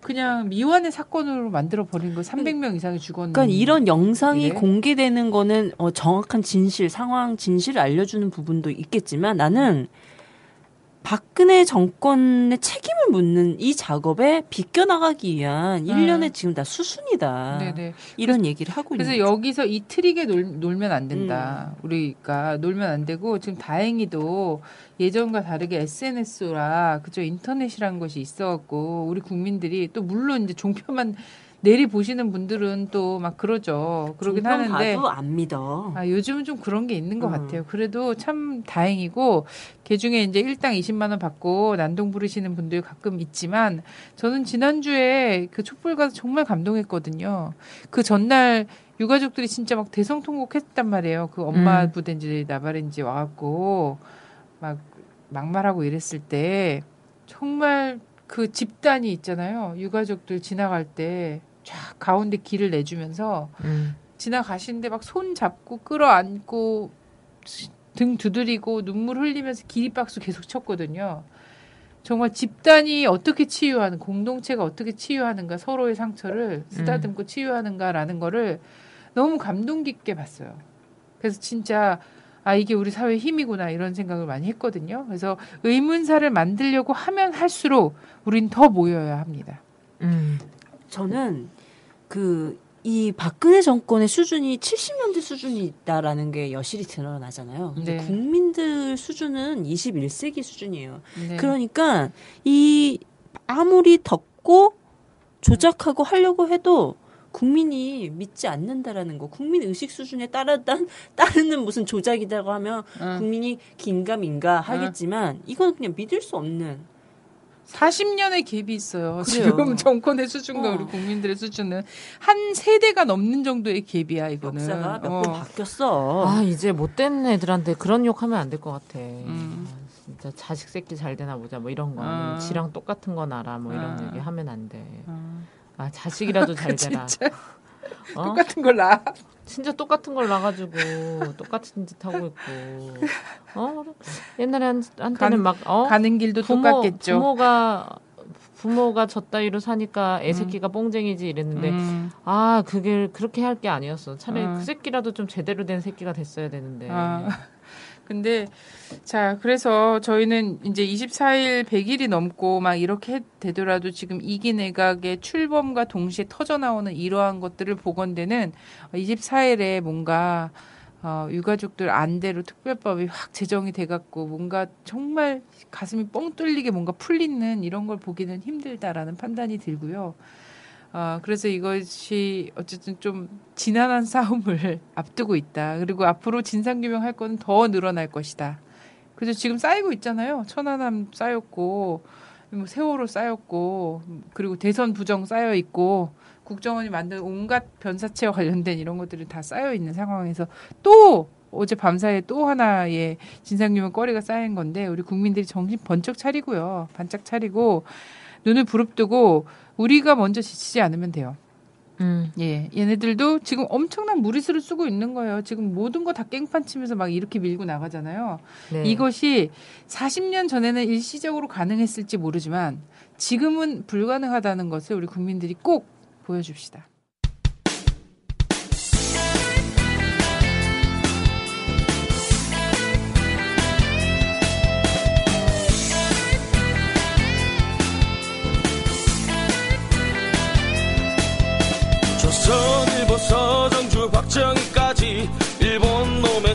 그냥 미완의 사건으로 만들어 버린 거 300명 이상이 죽었는데 그러니까 이런 영상이 이래? 공개되는 거는 어, 정확한 진실, 상황 진실을 알려주는 부분도 있겠지만 나는 박근혜 정권의 책임을 묻는 이 작업에 비껴나가기 위한 일련의 지금 다 수순이다. 네네. 이런 얘기를 하고 그래서 있는 거죠. 여기서 이 트릭에 놀, 놀면 안 된다. 음. 우리가 놀면 안 되고 지금 다행히도 예전과 다르게 SNS라 그죠 인터넷이라는 것이 있어갖고 우리 국민들이 또 물론 이제 종편만 내리 보시는 분들은 또 막 그러죠. 그러긴 하는데 봐도 안 믿어. 아, 요즘은 좀 그런 게 있는 것 음. 같아요. 그래도 참 다행이고, 개 중에 이제 일당 20만원 받고 난동 부리시는 분들 가끔 있지만, 저는 지난주에 그 촛불 가서 정말 감동했거든요. 그 전날 유가족들이 진짜 막 대성통곡 했단 말이에요. 그 엄마 음. 부대인지 나발인지 와갖고, 막 막말하고 이랬을 때, 정말 그 집단이 있잖아요. 유가족들 지나갈 때, 쫙 가운데 길을 내주면서, 음. 지나가시는데 막 손 잡고 끌어안고 등 두드리고 눈물 흘리면서 기립박수 계속 쳤거든요. 정말 집단이 어떻게 치유하는 공동체가 어떻게 치유하는가 서로의 상처를 쓰다듬고 치유하는가라는 거를 너무 감동 깊게 봤어요. 그래서 진짜 아 이게 우리 사회의 힘이구나 이런 생각을 많이 했거든요. 그래서 의문사를 만들려고 하면 할수록 우린 더 모여야 합니다. 음. 저는 그 이 박근혜 정권의 수준이 70년대 수준이 있다라는 게 여실히 드러나잖아요. 근데 네. 국민들 수준은 21세기 수준이에요. 네. 그러니까 이 아무리 덮고 조작하고 하려고 해도 국민이 믿지 않는다라는 거. 국민 의식 수준에 따라 따르는 무슨 조작이라고 하면 응. 국민이 긴가민가 하겠지만 이건 그냥 믿을 수 없는 40년의 갭이 있어요. 그래요. 지금 정권의 수준과 어. 우리 국민들의 수준은 한 세대가 넘는 정도의 갭이야 이거는. 역사가 몇 어. 번 바뀌었어. 아 이제 못된 애들한테 그런 욕하면 안 될 것 같아. 음. 아, 진짜 자식 새끼 잘 되나 보자 뭐 이런 거 아. 지랑 똑같은 건 알아 뭐 이런 아. 얘기 하면 안 돼. 어. 아 자식이라도 잘 되라. 진짜 어? 똑같은 걸 나. 진짜 똑같은 걸 나가지고 똑같은 짓 하고 있고. 어 옛날에 한, 한때는 간- 막 어? 가는 길도 부모, 똑같겠죠. 부모가 부모가 저 따위로 사니까 애 새끼가 뽕쟁이지 이랬는데 음. 아 그게 그렇게 할 게 아니었어. 차라리 어. 그 새끼라도 좀 제대로 된 새끼가 됐어야 되는데. 아. 근데 자 그래서 저희는 이제 24일 100일이 넘고 막 이렇게 해- 되더라도 지금 이기 내각의 출범과 동시에 터져 나오는 이러한 것들을 보건대는 24일에 뭔가 어, 유가족들 안대로 특별법이 확 제정이 돼갖고 뭔가 정말 가슴이 뻥 뚫리게 뭔가 풀리는 이런 걸 보기는 힘들다라는 판단이 들고요. 어, 그래서 이것이 어쨌든 좀 지난한 싸움을 앞두고 있다. 그리고 앞으로 진상규명 할 거는 더 늘어날 것이다. 그래서 지금 쌓이고 있잖아요. 천안함 쌓였고, 뭐 세월호 쌓였고, 그리고 대선 부정 쌓여 있고, 국정원이 만든 온갖 변사체와 관련된 이런 것들이 다 쌓여 있는 상황에서 또 어제 밤사이에 또 하나의 진상규명 거리가 쌓인 건데 우리 국민들이 정신 번쩍 차리고요. 반짝 차리고 눈을 부릅뜨고 우리가 먼저 지치지 않으면 돼요. 음. 예, 얘네들도 지금 엄청난 무리수를 쓰고 있는 거예요. 지금 모든 거 다 깽판 치면서 막 이렇게 밀고 나가잖아요. 네. 이것이 40년 전에는 일시적으로 가능했을지 모르지만 지금은 불가능하다는 것을 우리 국민들이 꼭 보여줍시다.